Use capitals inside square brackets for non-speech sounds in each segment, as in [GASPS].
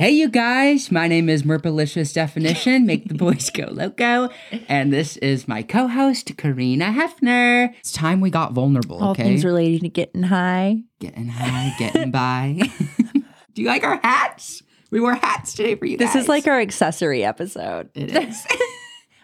Hey, you guys, my name is Merpalicious Definition, make the boys go loco. And this is my co host, Karina Hefner. It's time we got vulnerable, All okay? things relating to getting high. getting high, getting by. [LAUGHS] Do you like our hats? We wore hats today for you guys. This guys. is like our accessory episode. It is. [LAUGHS]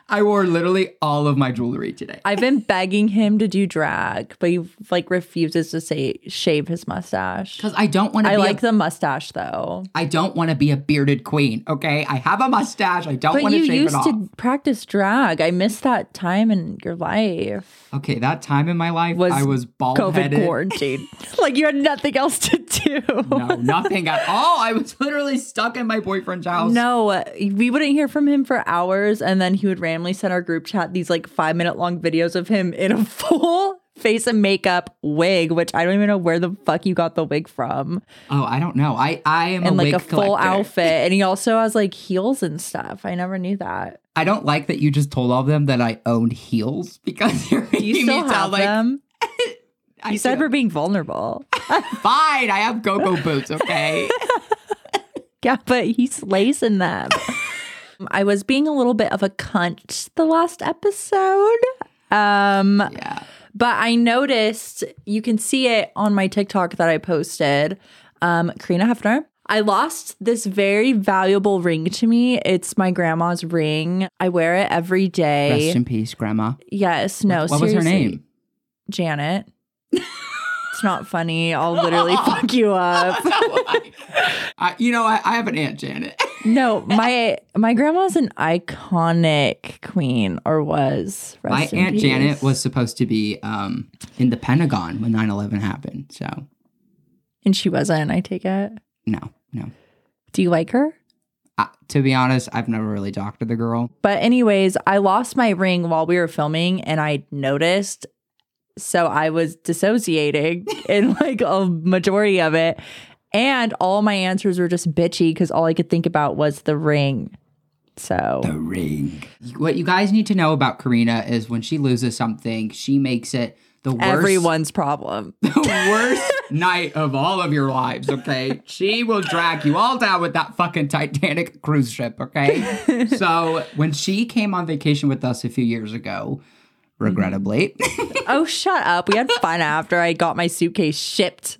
I wore literally all of my jewelry today. I've been begging him to do drag, but he like refuses to say shave his mustache. Because I don't want to I be like a, the mustache though. I don't want to be a bearded queen, okay? I have a mustache. I don't want to you shave used it off. to practice drag. I missed that time in your life. Okay, that time in my life, Was I was bald COVID headed. quarantine. [LAUGHS] like you had nothing else to do. No, nothing at all. I was literally stuck in my boyfriend's house. No, we wouldn't hear from him for hours, and then he would randomly send our group chat these like five minute long videos of him in a [LAUGHS] full face and makeup wig, which I don't even know where the fuck you got the wig from, Oh, I don't know. I I am and like a full collector. outfit. And he [LAUGHS] also has like heels and stuff. I never knew that. I don't like that you just told all of them that I owned heels [LAUGHS] because you're Do you still me have like them? I You said we're being vulnerable. fine. I have go-go boots. Okay. yeah, but he's lacing them. I was being a little bit of a cunt the last episode. Um, yeah. But I noticed you can see it on my TikTok that I posted. Um, Karina Hefner. I lost this very valuable ring to me. It's my grandma's ring. I wear it every day. Rest in peace, Grandma. yes, no, what was her name? Janet. it's not funny. I'll literally [LAUGHS] fuck you up. [LAUGHS] I, you know, I, I have an aunt Janet. No, my my grandma's an iconic queen, or was. My Rest aunt Janet was supposed to be um, in the Pentagon when 9/11 happened. So and she wasn't. I take it. no, no. Do you like her? Uh, to be honest, I've never really talked to the girl. But anyways, I lost my ring while we were filming and I noticed. So I was dissociating [LAUGHS] in like a majority of it. And all my answers were just bitchy because all I could think about was the ring. So The ring. What you guys need to know about Karina is when she loses something, she makes it the worst. everyone's problem. [LAUGHS] the worst night of all of your lives, okay? She will drag you all down with that fucking Titanic cruise ship, okay? [LAUGHS] so when she came on vacation with us a few years ago, regrettably, oh, shut up. We had fun after I got my suitcase shipped.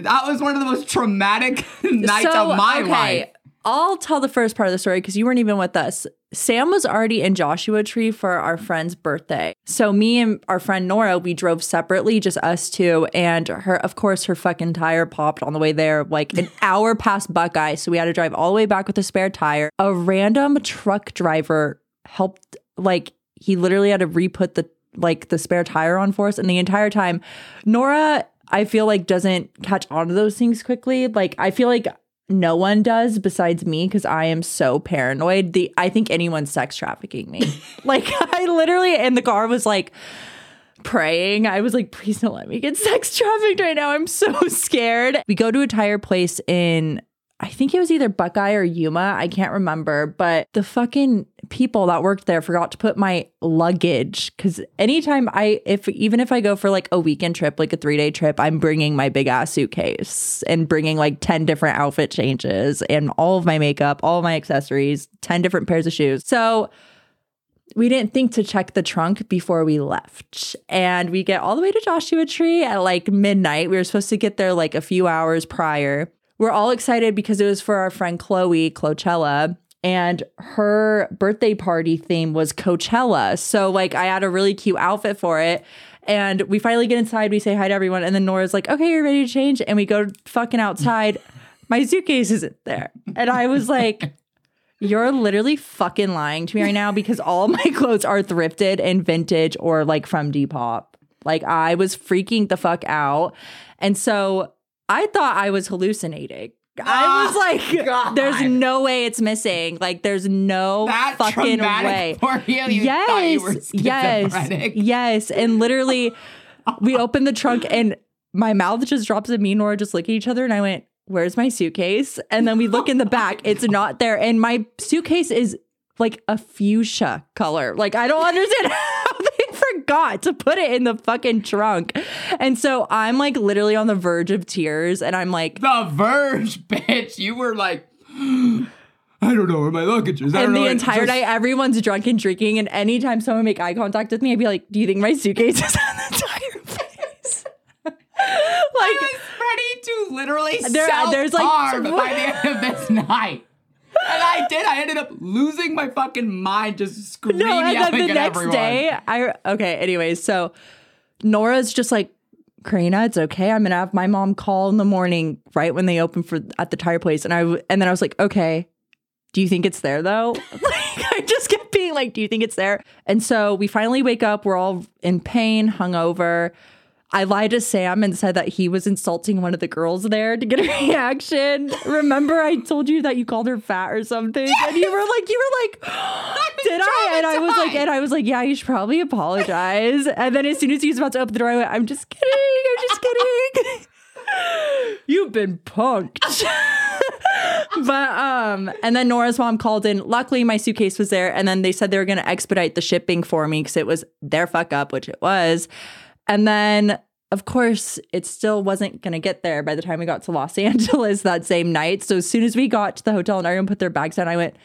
That was one of the most traumatic [LAUGHS] nights of my life. I'll tell the first part of the story because you weren't even with us. Sam was already in Joshua Tree for our friend's birthday. So me and our friend Nora, we drove separately, just us two, and her of course her fucking tire popped on the way there, like an [LAUGHS] hour past Buckeye. So we had to drive all the way back with a spare tire. A random truck driver helped like he literally had to re-put the like the spare tire on for us. And the entire time, Nora, I feel like doesn't catch on to those things quickly. Like I feel like no one does besides me because I am so paranoid. The I think anyone's sex trafficking me. [LAUGHS] like I literally in the car was like praying. I was like, please don't let me get sex trafficked right now. I'm so [LAUGHS] scared. We go to a tire place in I think it was either Buckeye or Yuma. I can't remember, but the fucking people that worked there forgot to put my luggage because anytime I, if even if I go for like a weekend trip, like a three day trip, I'm bringing my big ass suitcase and bringing like 10 different outfit changes and all of my makeup, all my accessories, 10 different pairs of shoes. So we didn't think to check the trunk before we left. And we get all the way to Joshua Tree at like midnight. We were supposed to get there like a few hours prior. We're all excited because it was for our friend Chloe, Clochella, and her birthday party theme was Coachella. So like I had a really cute outfit for it. And we finally get inside, we say hi to everyone, and then Nora's like, okay, you're ready to change. And we go fucking outside. My suitcase isn't there. And I was like, you're literally fucking lying to me right now because all my [LAUGHS] clothes are thrifted and vintage or like from Depop. Like I was freaking the fuck out. And so I thought I was hallucinating. I was Oh, like, God. there's no way it's missing. Like, there's no That fucking way. [LAUGHS] for you. You thought you were yes, yes. And literally, we opened the trunk and my mouth just drops and me and Nora just look at each other and I went, Where's my suitcase? And then we look in the back, [LAUGHS] it's not there. And my suitcase is like a fuchsia color. Like, I don't understand [LAUGHS] forgot to put it in the fucking trunk. And so I'm like literally on the verge of tears and I'm like, The Verge, [LAUGHS] bitch. You were like, [GASPS] I don't know where my luggage is. I And the entire just- night, everyone's drunk and drinking. And anytime someone make eye contact with me, I'd be like, "Do you think my suitcase is [LAUGHS] on the fireplace?" [LAUGHS] like, I was ready to literally There- self there's, like, by the end of this night. And I did. I ended up losing my fucking mind, just screaming, no, and then the at next everyone. day, I okay. Anyways, so Nora's just like, Karina, it's okay. I'm gonna have my mom call in the morning, right when they open for at the tire place, and I and then I was like, okay. Do you think it's there though? [LAUGHS] like, I just kept being like, do you think it's there? And so we finally wake up. We're all in pain, hungover. I lied to Sam and said that he was insulting one of the girls there to get a [LAUGHS] reaction. Remember, I told you that you called her fat or something, and you were like, you were like, [LAUGHS] did I? And I was like, and I was like, yeah, you should probably apologize. And then as soon as he was about to open the door, I went, I'm just kidding. I'm just [LAUGHS] kidding. You've been punked. but um and then Nora's mom called in. Luckily my suitcase was there and then they said they were going to expedite the shipping for me cuz it was their fuck up, which it was. And then of course, it still wasn't going to get there by the time we got to Los [LAUGHS] Angeles that same night. So as soon as we got to the hotel and everyone put their bags down, I went,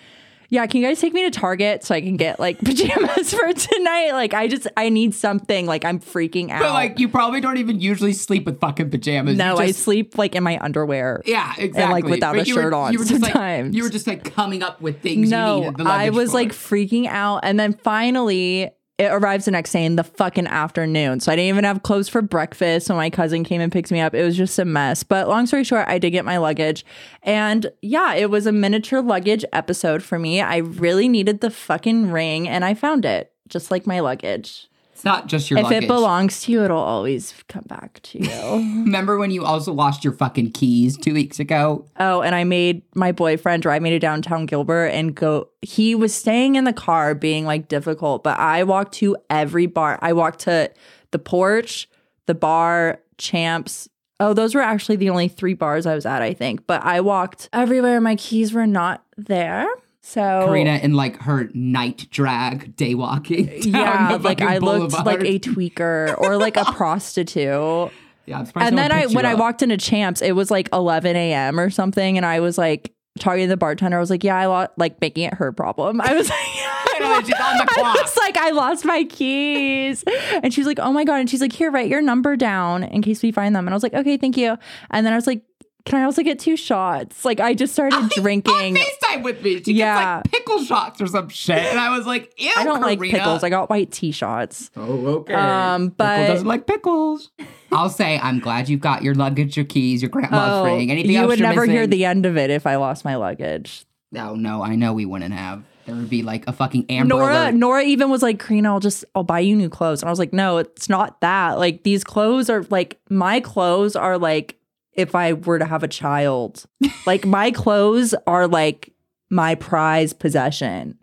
yeah, can you guys take me to Target so I can get like [LAUGHS] pajamas for tonight? Like, I just, I need something. Like, I'm freaking out. But like, you probably don't even usually sleep with fucking pajamas. no, You I sleep like in my underwear. Yeah, exactly. Like without But a you were- shirt on You were just like sometimes. you were just like coming up with things. you No, I was for. like freaking out. And then finally, it arrives the next day in the fucking afternoon. So I didn't even have clothes for breakfast when my cousin came and picked me up. It was just a mess. But long story short, I did get my luggage. And yeah, it was a miniature luggage episode for me. I really needed the fucking ring and I found it, just like my luggage. Not just your if luggage. it belongs to you, it'll always come back to you. [LAUGHS] Remember when you also lost your fucking keys two weeks ago? Oh, and I made my boyfriend drive me to downtown Gilbert and go. He was staying in the car, being like difficult, but I walked to every bar. I walked to the porch, the bar, Champs. Oh, those were actually the only three bars I was at, I think. But I walked everywhere. My keys were not there. So Karina in like her night drag day walking. [LAUGHS] yeah, like I looked like a tweaker or like a [LAUGHS] prostitute. Yeah, and then I when I walked into Champs, it was like 11 a.m. or something, and I was like talking to the bartender. I was like, "Yeah, I lost," like making it her problem. I was like, [LAUGHS] I know, she's I was like, I lost my keys, and she's like, "Oh my god!" And she's like, "Here, write your number down in case we find them." And I was like, "Okay, thank you." And then I was like, "Can I also get two shots?" Like I just started drinking. On FaceTime with me. She Yeah. gets like pickle shots or some shit. And I was like, ew, I don't like pickles. I got white tea shots. Oh, okay. Um, but- Pickle doesn't like pickles. I'll say I'm glad you've got your luggage, your keys, your grandma's ring. Anything Oh, you else would you're never hear the end of it if I lost my luggage. No, no, I know we wouldn't have. There would be like a fucking Amber Nora Alert. Nora even was like, Karina, I'll just I'll buy you new clothes. And I was like, no, it's not that. Like these clothes are like my clothes are like if I were to have a child. like my clothes are like my prized possession.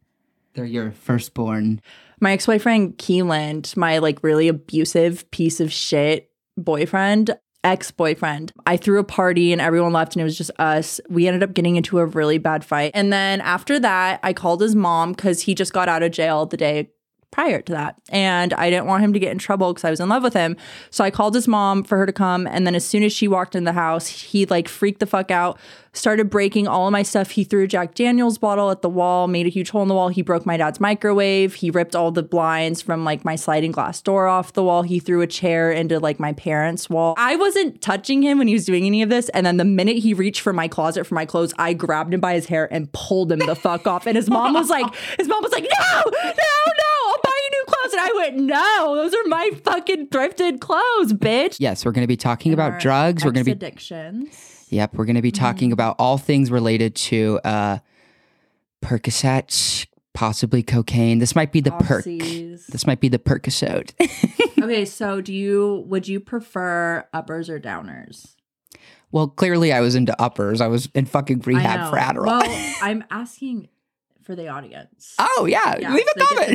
They're your firstborn. My ex-boyfriend Keland, my like really abusive piece of shit boyfriend, ex-boyfriend. I threw a party and everyone left and it was just us. We ended up getting into a really bad fight. And then after that, I called his mom cuz he just got out of jail the day prior to that. And I didn't want him to get in trouble because I was in love with him. So I called his mom for her to come. And then as soon as she walked in the house, he like freaked the fuck out, started breaking all of my stuff. He threw Jack Daniels bottle at the wall, made a huge hole in the wall. He broke my dad's microwave. He ripped all the blinds from like my sliding glass door off the wall. He threw a chair into like my parents' wall. I wasn't touching him when he was doing any of this. And then the minute he reached for my closet for my clothes, I grabbed him by his hair and pulled him the fuck off. And his mom was like, his mom was like, no, no, no, I'll buy you new clothes. And I went, no, those are my fucking thrifted clothes, bitch. Yes, we're going to be talking about drugs. We're going to be addictions. Yep, we're going to be talking about all things related to uh Percocet, possibly cocaine. This might be the perk. This might be the percocet. [LAUGHS] [LAUGHS] okay, so do you would you prefer uppers or downers? well, clearly I was into uppers. I was in fucking rehab for Adderall. Well, [LAUGHS] I'm asking for the audience. oh yeah, Yeah, leave a comment.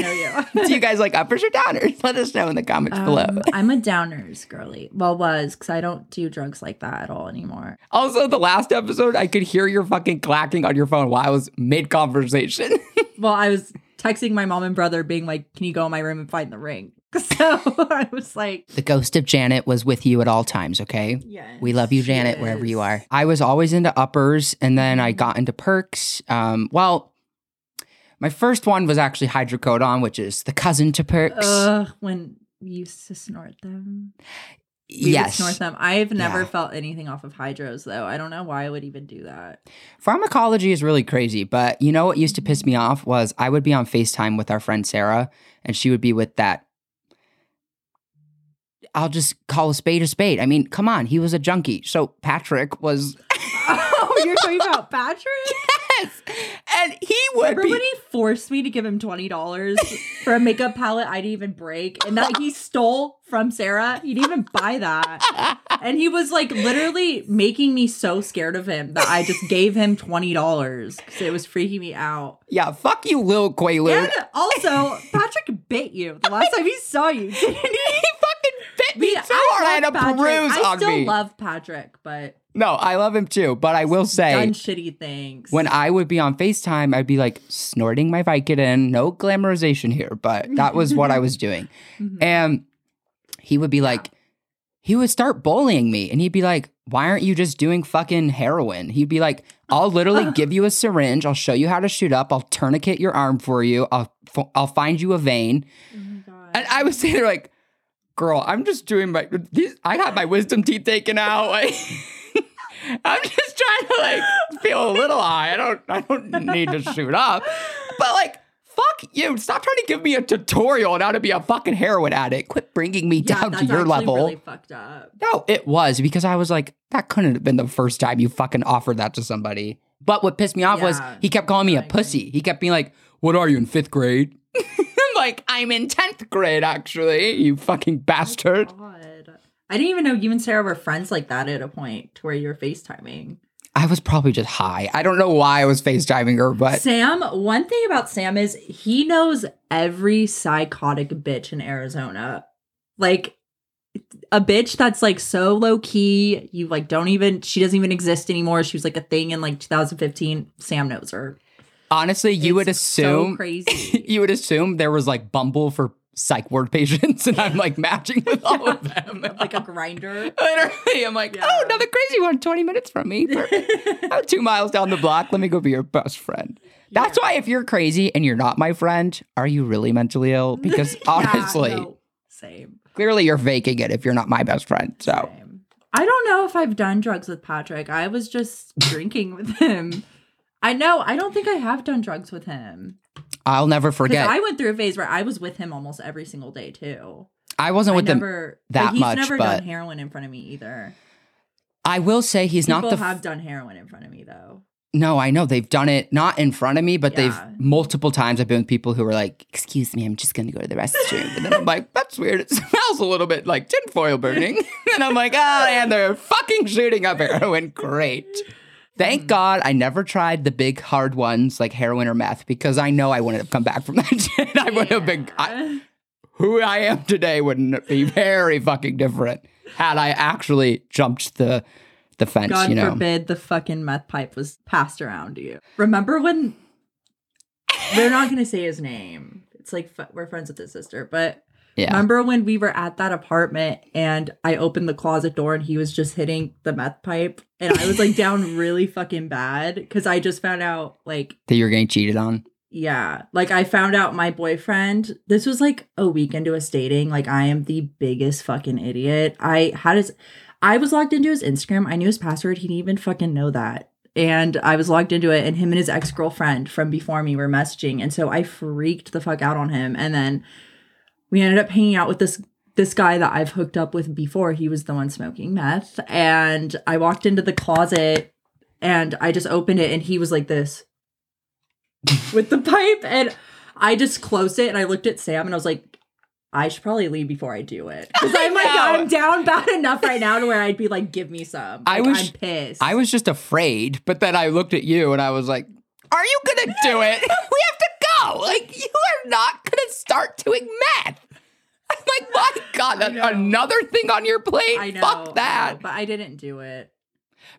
you. [LAUGHS] do you guys like uppers or downers? Let us know in the comments below. Um, [LAUGHS] I'm a downers girly. Well, was because I don't do drugs like that at all anymore. Also, the last episode, I could hear your fucking clacking on your phone while I was mid conversation. [LAUGHS] Well, I was texting my mom and brother, being like, "Can you go in my room and find the ring?" So I was like, The ghost of Janet was with you at all times, okay? yeah. We love you, Janet, wherever you are. I was always into uppers and then I got into perks. Um, well, my first one was actually hydrocodone, which is the cousin to perks. Ugh, when we used to snort them. We yes. snort them. I've never Yeah. felt anything off of hydros though. I don't know why I would even do that. Pharmacology is really crazy, but you know what used to piss me off was I would be on FaceTime with our friend Sarah, and she would be with that. I'll just call a spade a spade. I mean, come on, he was a junkie. So Patrick was [LAUGHS] oh, you're talking about [LAUGHS] Patrick? Yes, and he would Remember be. when he forced me to give him twenty dollars for a makeup palette I didn't even break, and that he stole from Sarah? He didn't even buy that, and he was like literally making me so scared of him that I just gave him twenty dollars because it was freaking me out. yeah, fuck you, Lil Quaalude. And also, Patrick bit you the last time he saw you, didn't he? he fucking bit me I too hard. I had a Patrick. bruise I on still love Patrick, but no, I love him too, but I will say. done shitty things. when I would be on FaceTime, I'd be like snorting my Vicodin. No glamorization here, but that was what I was [LAUGHS] doing. Mhm. And he would be like, he would start bullying me and he'd be like, why aren't you just doing fucking heroin? He'd be like, I'll literally [LAUGHS] give you a syringe. I'll show you how to shoot up. I'll tourniquet your arm for you. I'll, f- I'll find you a vein. Oh. And I would say, there like, girl, I'm just doing my, these, I got my wisdom teeth taken out. [LAUGHS] I'm just trying to like feel a little high. I don't, I don't need to shoot up. But like, fuck you. Stop trying to give me a tutorial on how to be a fucking heroin addict. Quit bringing me Yeah, down to your level. Really fucked up. No, it was because I was like, that couldn't have been the first time you fucking offered that to somebody. But what pissed me off was he kept calling me a pussy. He kept being like, What are you in fifth grade? [LAUGHS] I'm like, I'm in 10th grade, actually, you fucking oh bastard. God. I didn't even know you and Sarah were friends like that at a point to where you were FaceTiming. I was probably just high. I don't know why I was FaceTiming her, but Sam, one thing about Sam is he knows every psychotic bitch in Arizona. Like a bitch that's like so low key, you like don't even she doesn't even exist anymore. She was like a thing in like 2015. Sam knows her. honestly, you would It's so assume [LAUGHS] crazy. you would assume there was like Bumble for psych ward patients, and I'm like matching with all of them. [LAUGHS] like a grinder. Literally, I'm like, oh, Yeah. oh, another crazy one, 20 minutes from me. [LAUGHS] I'm two miles down the block. Let me go be your best friend. That's why if you're crazy and you're not my friend, are you really mentally ill? [LAUGHS] Because honestly, Yeah, no, same. clearly you're faking it if you're not my best friend. So Same. I don't know if I've done drugs with Patrick. I was just drinking with him. I know. I don't think I have done drugs with him. I'll never forget. I went through a phase where I was with him almost every single day too. I wasn't with I him. never, that but he's much, never but- done heroin in front of me either. I will say he's People not the. f- have done heroin in front of me though. no, I know they've done it not in front of me, but Yeah. they've multiple times. I've been with people who are like, "Excuse me, I'm just going to go to the restroom," and then I'm like, "That's weird. It smells a little bit like tinfoil burning," [LAUGHS] and I'm like, "Oh, and they're fucking shooting up heroin. Great." Thank Mm. God I never tried the big hard ones like heroin or meth because I know I wouldn't have come back from that [LAUGHS] shit. I would have been I, who I am today wouldn't be very fucking different had I actually jumped the the fence. God you know, forbid the fucking meth pipe was passed around to you. Remember when? We're not gonna say his name. It's like f- we're friends with his sister, but yeah. Remember when we were at that apartment and I opened the closet door and he was just hitting the meth pipe? And I was like [LAUGHS] down really fucking bad because I just found out like that you're getting cheated on. yeah. Like I found out my boyfriend this was like a week into us dating. Like I am the biggest fucking idiot. I had his I was logged into his Instagram. I knew his password. He didn't even fucking know that. And I was logged into it and him and his ex-girlfriend from before me were messaging. And so I freaked the fuck out on him. And then we ended up hanging out with this this guy that I've hooked up with before. He was the one smoking meth. And I walked into the closet and I just opened it and he was like this [LAUGHS] with the pipe. And I just closed it and I looked at Sam and I was like, I should probably leave before I do it. Because [LAUGHS] I'm like. I'm down bad enough right now to where I'd be like, give me some. I was- I'm pissed. I was just afraid, but then I looked at you and I was like, "Are you gonna do it? [LAUGHS] we have to. Like you are not gonna start doing meth." I'm like, [LAUGHS] my God, I another thing on your plate. I know. Fuck I that. know, but I didn't do it.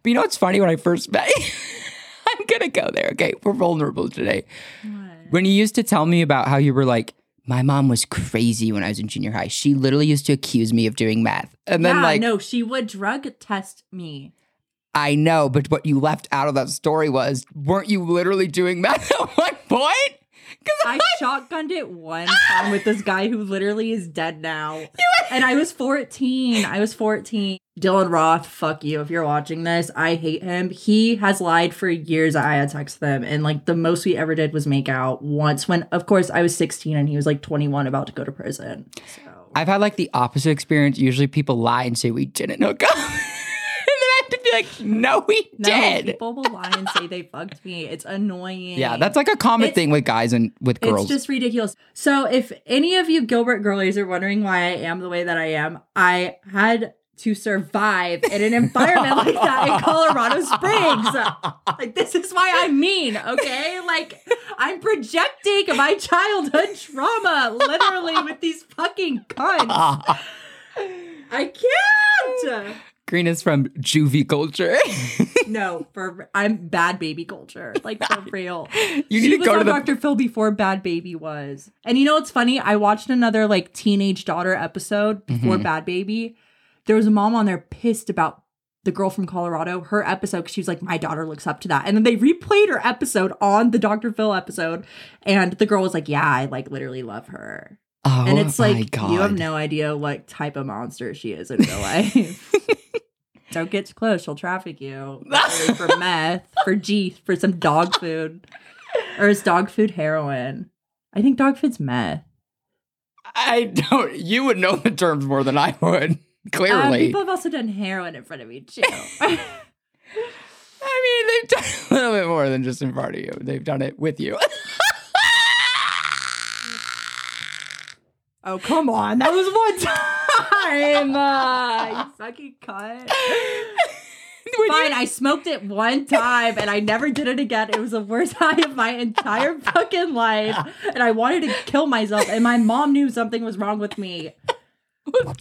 But you know what's funny? When I first met, you- [LAUGHS] I'm gonna go there. Okay, we're vulnerable today. What? When you used to tell me about how you were like My mom was crazy when I was in junior high. She literally used to accuse me of doing meth. And then yeah, like no, she would drug test me. I know, but what you left out of that story was weren't you literally doing meth at one point? Because I shotgunned it one time with this guy who literally is dead now. [LAUGHS] And I was 14. I was 14. Dylan Roth, fuck you if you're watching this. I hate him. He has lied for years. I had sex with him. And like the most we ever did was make out once when, of course, I was 16 and he was like 21 about to go to prison. So. I've had like the opposite experience. Usually people lie and say we didn't hook up. and then I have to be like, no, we No, did. people will lie and say they fucked me. It's annoying. Yeah, that's like a common It's- thing with guys and with girls. It's just ridiculous. So, if any of you Gilbert girlies are wondering why I am the way that I am, I had to survive in an environment like that in Colorado Springs. [LAUGHS] Like, this is why I'm mean, okay? Like, I'm projecting my childhood trauma literally with these fucking cunts. [LAUGHS] I can't. Green is from juvie culture. [LAUGHS] No, for I'm Bhad Bhabie culture, like for real. you she need to was go to the Dr. Phil before Bhad Bhabie was. And you know what's funny? I watched another like teenage daughter episode before Mhm. Bhad Bhabie. There was a mom on there pissed about the girl from Colorado, her episode, because she was like, My daughter looks up to that. And then they replayed her episode on the Dr. Phil episode. And the girl was like, Yeah, I like literally love her. Oh and it's my like, God. you have no idea what type of monster she is in real life. [LAUGHS] Don't get too close. She'll traffic you [LAUGHS] for meth, for G, for some dog food. Or is dog food heroin? I think dog food's meth. I don't. You would know the terms more than I would. [LAUGHS] Um, Clearly, people have also done heroin in front of me too. I mean, they've done a little bit more than just in front of you. They've done it with you. Oh come on, that was one [LAUGHS] time. Uh, [LAUGHS] you fucking cunt. [LAUGHS] When Fine, you- I smoked it one time and I never did it again. It was the worst high of my entire fucking life. And I wanted to kill myself. And my mom knew something was wrong with me.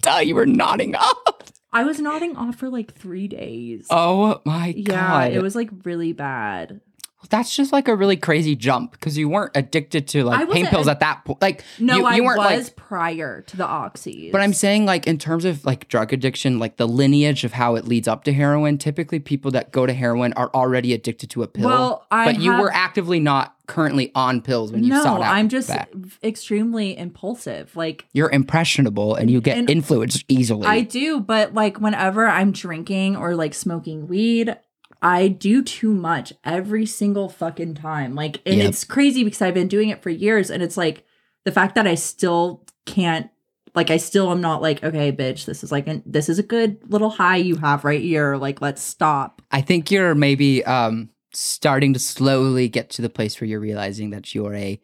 Duh, you were nodding off. I was nodding off for like three days. Oh my yeah, god! it was like really bad. That's just like a really crazy jump because you weren't addicted to like pain pills at that point. Like No, you, I you weren't was like. prior to the oxys. But I'm saying like in terms of like drug addiction, like the lineage of how it leads up to heroin. Typically, people that go to heroin are already addicted to a pill. Well, I but you were actively not currently on pills when you no, sought out. I'm just that. extremely impulsive. Like You're impressionable and you get And influenced easily. I do, but like whenever I'm drinking or like smoking weed, I do too much every single fucking time. Like, and Yep. it's crazy because I've been doing it for years, and it's like the fact that I still can't. Like I still am not like okay, bitch. This is like an, this is a good little high you have right here. Like let's stop. I think you're maybe um, starting to slowly get to the place where you're realizing that you're a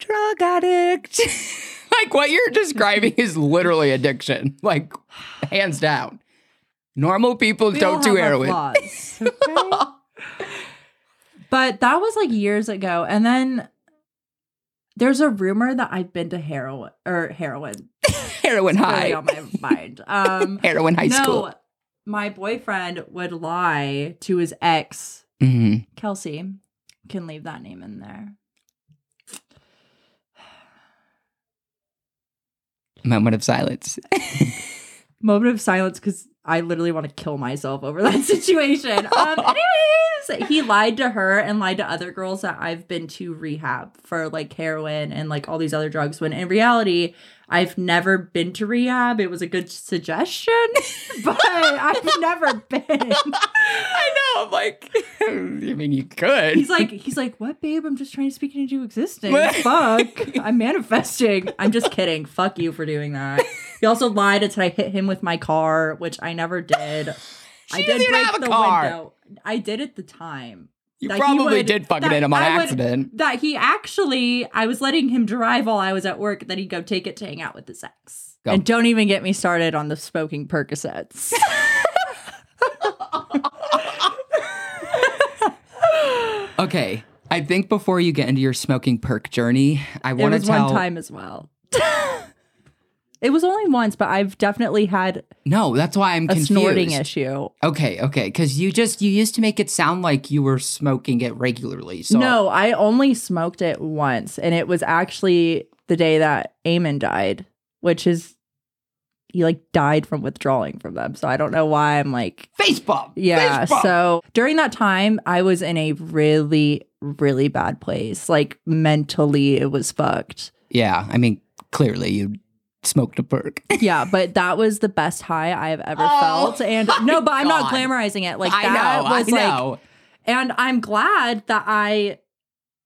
drug addict. [LAUGHS] like what you're describing is literally addiction, like hands down. Normal people We don't do heroin. flaws, [LAUGHS] okay? but that was like years ago, and then there's a rumor that I've been to heroin or heroin. [LAUGHS] heroin high. on my mind. Um, [LAUGHS] heroin high no, school. my boyfriend would lie to his ex, hmm Kelsey. Can leave that name in there. Moment of silence. Moment of silence because I literally want to kill myself over [LAUGHS] that situation. Um, anyways, he lied to her and lied to other girls that I've been to rehab for like heroin and like all these other drugs. When in reality, I've never been to rehab. It was a good suggestion, [LAUGHS] but I've never been. [LAUGHS] I know. I'm like, [LAUGHS] I mean, you could. He's like, he's like, what, babe? I'm just trying to speak into existence. Fuck, I'm manifesting. I'm just kidding. Fuck you for doing that. He also lied and said I hit him with my car, which I never did. [SIGHS] I did break have a the car. window. I did at the time. You that probably would- did fucking that hit him on I would- accident. That he actually, I was letting him drive while I was at work. that he'd go take it to hang out with his ex. Go. And don't even get me started on the smoking Percocets. [LAUGHS] Okay. I think before you get into your smoking perk journey, I want to was tell. one time as well. It was only once, but I've definitely had No, that's why I'm a confused. snorting issue. Okay, okay, because you just you used to make it sound like you were smoking it regularly. So No, I only smoked it once, and it was actually the day that Eamon died, which is he like died from withdrawing from them. So I don't know why I'm like Face bump. yeah. Face bump. So during that time, I was in a really, really bad place. Like mentally, it was fucked. yeah, I mean, clearly you smoked a perk. [LAUGHS] Yeah, but that was the best high I've ever Oh, felt. And no, but I'm not glamorizing it. Like I that know, was I like know. And I'm glad that I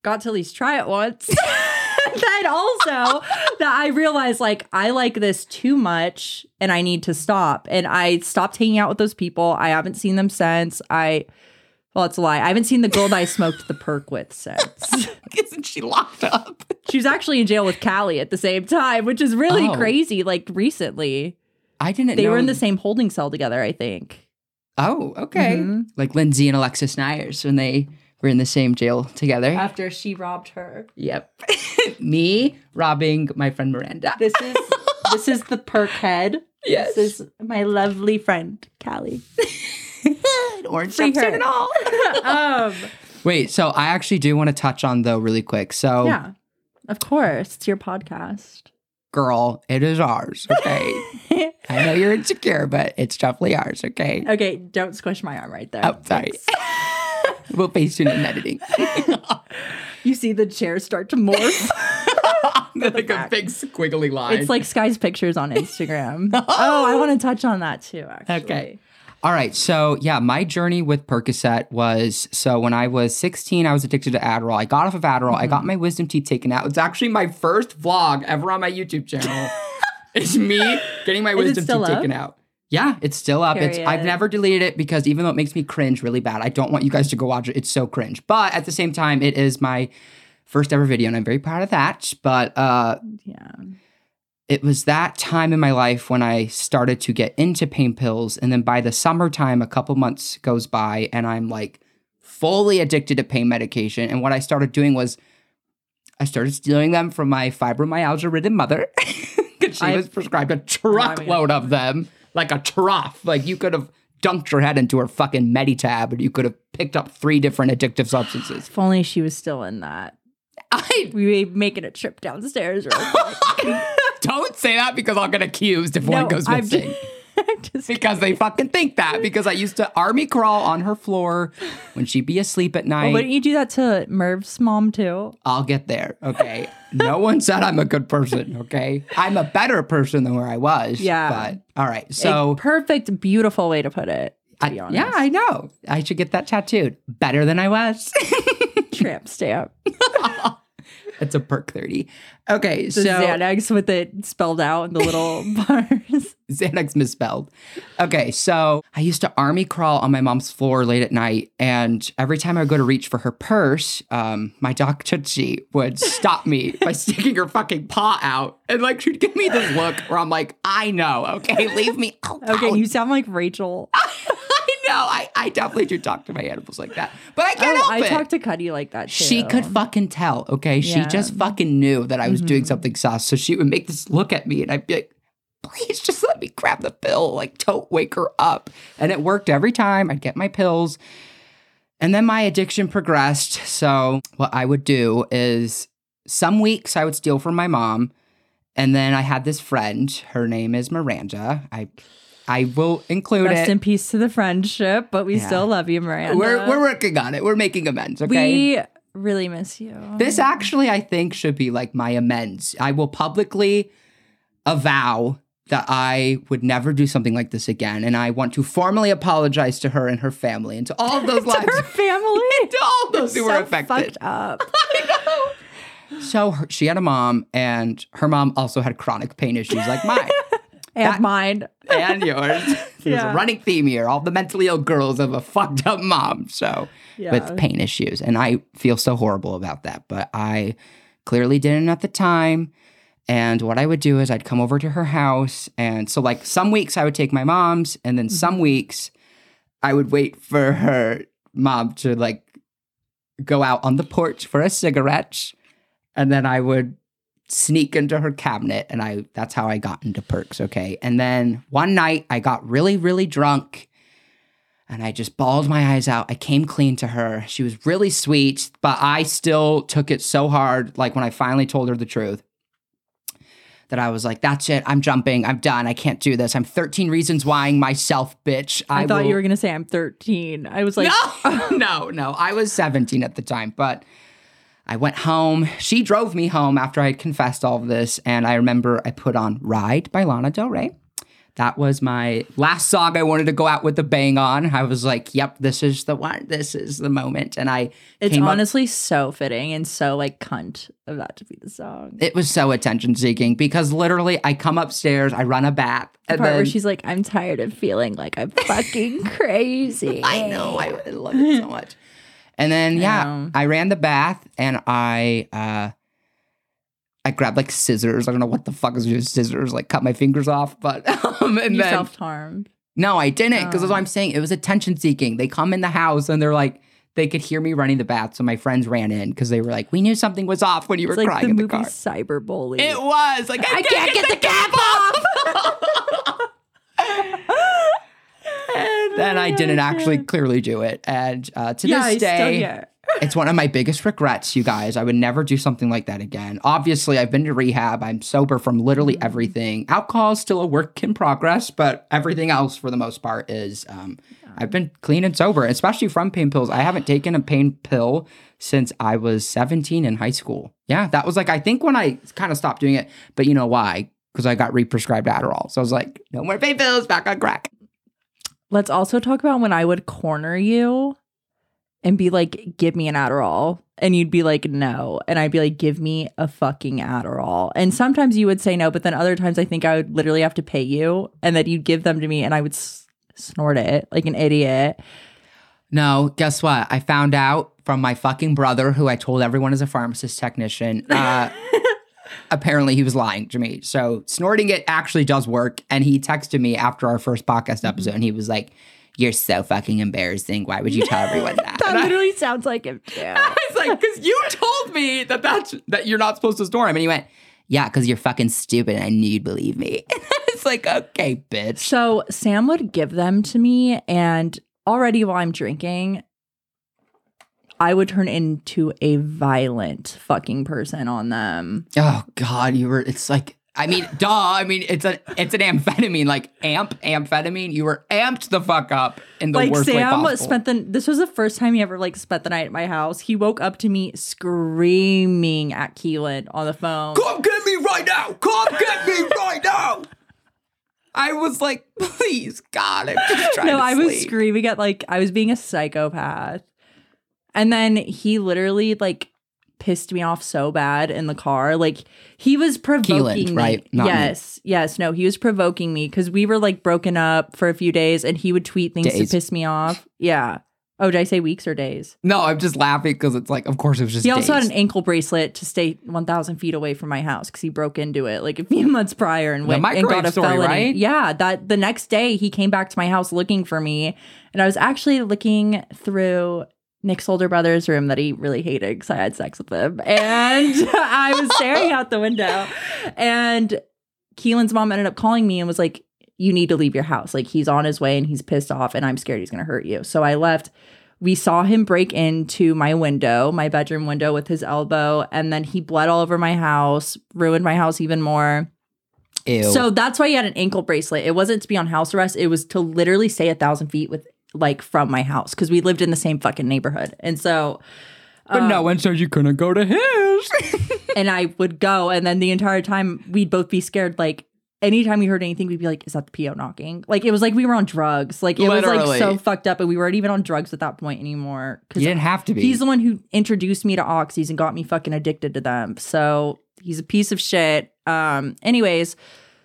got to at least try it once. [LAUGHS] and also that I realized like I like this too much and I need to stop. And I stopped hanging out with those people. I haven't seen them since. I well, it's a lie. I haven't seen the girl that I smoked the perk with since. [LAUGHS] Isn't she locked up? she was actually in jail with Callie at the same time, which is really Oh. crazy. Like recently, I didn't they know. were in the same holding cell together. I think. Oh, okay. Mhm. Like Lindsay and Alexis Neiers when they were in the same jail together. After she robbed her. yep. [LAUGHS] Me robbing my friend Miranda. This is this is the perk head. [LAUGHS] Yes. This is my lovely friend, Callie. [LAUGHS] Orange Free jumpsuit her. and all. [LAUGHS] um, Wait, so I actually do want to touch on though really quick. So, yeah, of course, it's your podcast. girl, it is ours. Okay. [LAUGHS] I know you're insecure, but it's definitely ours. Okay. okay, don't squish my arm right there. Oh, sorry. We'll face you in editing. You see the chair start to morph. like a big squiggly line. it's like Sky's pictures on Instagram. oh, I want to touch on that too. Actually, Okay. All right. So, yeah, my journey with Percocet was so when I was 16, I was addicted to Adderall. I got off of Adderall. I Mm-hmm. got my wisdom teeth taken out. It's actually my first vlog ever on my YouTube channel. [LAUGHS] it's me getting my wisdom teeth up? taken out. Yeah, it's still up. It's I've never deleted it because even though it makes me cringe really bad, I don't want you guys to go watch it. It's so cringe. But at the same time, it is my first ever video and I'm very proud of that. But uh Yeah. It was that time in my life when I started to get into pain pills. And then by the summertime, a couple months goes by and I'm like fully addicted to pain medication. And what I started doing was I started stealing them from my fibromyalgia ridden mother. [LAUGHS] 'Cause she I- was prescribed a [LAUGHS] truckload of them, like a trough. Like you could have dunked your head into her fucking Meditab and you could have picked up three different addictive substances. If only she was still in that. I We were making a trip downstairs. Real [LAUGHS] quick. [LAUGHS] don't say that because I'll get accused if No, one goes missing. [LAUGHS] [LAUGHS] because they fucking think that because I used to army crawl on her floor when she'd be asleep at night. Well, wouldn't you do that to Merp's mom too? I'll get there. Okay. no one said I'm a good person. Okay. I'm a better person than where I was. Yeah. But all right. A So perfect, beautiful way to put it. To I, be honest. yeah, I know. I should get that tattooed. Better than I was. tramp stamp. It's a perk 30. Okay. The so Xanax with it spelled out in the little [LAUGHS] bars. Xanax misspelled. Okay, so I used to army crawl on my mom's floor late at night, and every time I would go to reach for her purse, um, my dog [LAUGHS] Tootsie would stop me by [LAUGHS] sticking her fucking paw out, and like she'd give me this look where I'm like, I know, okay, leave me alone. Okay, you sound like Rachel. I know, I, I definitely do talk to my animals like that, but I can't Oh, help I it. talked to Cuddy like that too. She could fucking tell, okay? She Yeah. Mm-hmm. just fucking knew that I was doing something sus. So she would make this look at me and I'd be like, please just let me grab the pill. Like, don't wake her up. And it worked every time. I'd get my pills. And then my addiction progressed. So what I would do is some weeks I would steal from my mom. And then I had this friend. Her name is Miranda. I I will include Rest it. in peace to the friendship, but we Yeah. still love you, Miranda. we're, we're working on it. We're making amends, okay? We really miss you. This actually, I think, should be like my amends. I will publicly avow that I would never do something like this again. And I want to formally apologize to her and her family and to all of those [LAUGHS] lives, her family. [LAUGHS] to all those who so were affected. fucked [LAUGHS] up. So her, she had a mom, and her mom also had chronic pain issues like mine And That- mine. and yours. [LAUGHS] There's Yeah. a running theme here. All the mentally ill girls have a fucked up mom. So Yeah. with pain issues. And I feel so horrible about that. But I clearly didn't at the time. And what I would do is I'd come over to her house. And so, like, some weeks I would take my mom's, and then Mm-hmm. some weeks I would wait for her mom to, like, go out on the porch for a cigarette. And then I would sneak into her cabinet. And I that's how I got into perks. Okay. And then one night I got really, really drunk and I just bawled my eyes out. I came clean to her. She was really sweet, but I still took it so hard. Like when I finally told her the truth, that I was like, that's it. I'm jumping. I'm done. I can't do this. I'm 13 reasons whying myself, bitch. I, thought will- you were gonna say I'm 13. I was like, no, [LAUGHS] no, no. I was 17 at the time, but I went home. She drove me home after I had confessed all of this. And I remember I put on Ride by Lana Del Rey. That was my last song I wanted to go out with a bang on. I was like, yep, this is the one. This is the moment. And I it's came up- honestly so fitting and so like cunt of that to be the song. it was so attention seeking because literally I come upstairs, I run a bath, The and part where then she's like, I'm tired of feeling like I'm fucking [LAUGHS] crazy. I know. I, I love it so much. And then yeah, know. I, ran the bath and I uh I grabbed like scissors. I don't know what the fuck is with scissors, like cut my fingers off. But [LAUGHS] um and You then self harmed. no, I didn't because that's what Oh. I'm saying. It was attention seeking. They come in the house and they're like they could hear me running the bath, so my friends ran in because they were like, "We knew something was off when you were like crying the in the movie car." Cyberbully. It was like I, can't, get, the cap off. [LAUGHS] [LAUGHS] then I didn't actually [LAUGHS] clearly do it, and uh, to yeah, this day, [LAUGHS] it's one of my biggest regrets, you guys. I would never do something like that again. Obviously, I've been to rehab. I'm sober from literally Mm-hmm. everything. Alcohol is still a work in progress, but everything else, for the most part, is. Um, I've been clean and sober, especially from pain pills. I haven't taken a pain pill since I was 17 in high school. Yeah, that was like, I think when I kind of stopped doing it, but you know why? Because I got re-prescribed Adderall. So I was like, no more pain pills, back on crack. Let's also talk about when I would corner you and be like, give me an Adderall. And you'd be like, no. And I'd be like, give me a fucking Adderall. And sometimes you would say no, but then other times I think I would literally have to pay you and that you'd give them to me and I would s- snort it like an idiot. No, guess what? I found out from my fucking brother, who I told everyone is a pharmacist technician. Uh, [LAUGHS] apparently, he was lying to me. So, snorting it actually does work. And he texted me after our first podcast mm-hmm. episode, and he was like, "You're so fucking embarrassing. Why would you tell everyone [LAUGHS] that?" That And I, literally sounds like him [LAUGHS] too. I was like, "Because you told me that that's that you're not supposed to snort him." And he went, "Yeah, because you're fucking stupid. And I knew you'd believe me." [LAUGHS] it's like, okay, bitch. So Sam would give them to me, and already while I'm drinking, I would turn into a violent fucking person on them. Oh God, you were. It's like. I mean, [SIGHS] duh. I mean, it's a it's an amphetamine, like amp amphetamine. You were amped the fuck up in the like worst way Sam possible. spent the this was the first time he ever like spent the night at my house. He woke up to me screaming at Keelan on the phone. Come get me right now! Come get me [LAUGHS] right now! I was like, please, God, I'm just trying no, I was sleep. screaming at like I was being a psychopath. And then he literally like pissed me off so bad in the car. Like he was provoking me. right? Not me. yes. Yes. No, he was provoking me because we were like broken up for a few days and he would tweet things Days. to piss me off. Yeah. Oh, did I say weeks or days? No, I'm just laughing because it's like, of course, it was just. He also had an ankle bracelet to stay 1,000 feet away from my house because he broke into it like a few [LAUGHS] months prior and went and got a story, felony. right? Yeah, that the next day he came back to my house looking for me, and I was actually looking through Nick's older brother's room that he really hated because I had sex with him, and [LAUGHS] I was staring out the window, and Keelan's mom ended up calling me and was like, "You need to leave your house. Like he's on his way and he's pissed off, and I'm scared he's gonna hurt you." So I left we saw him break into my window, my bedroom window with his elbow, and then he bled all over my house, ruined my house even more. Ew. So that's why he had an ankle bracelet. It wasn't to be on house arrest, it was to literally stay a thousand feet with like from my house because we lived in the same fucking neighborhood. And so but um, no one said you couldn't go to his. [LAUGHS] [LAUGHS] and I would go, and then the entire time we'd both be scared, like anytime we heard anything, we'd be like, "Is that the PO knocking?" Like it was like we were on drugs. Like it was like so fucked up, and we weren't even on drugs at that point anymore. you didn't have to be. He's the one who introduced me to oxys and got me fucking addicted to them. So he's a piece of shit. Um. Anyways,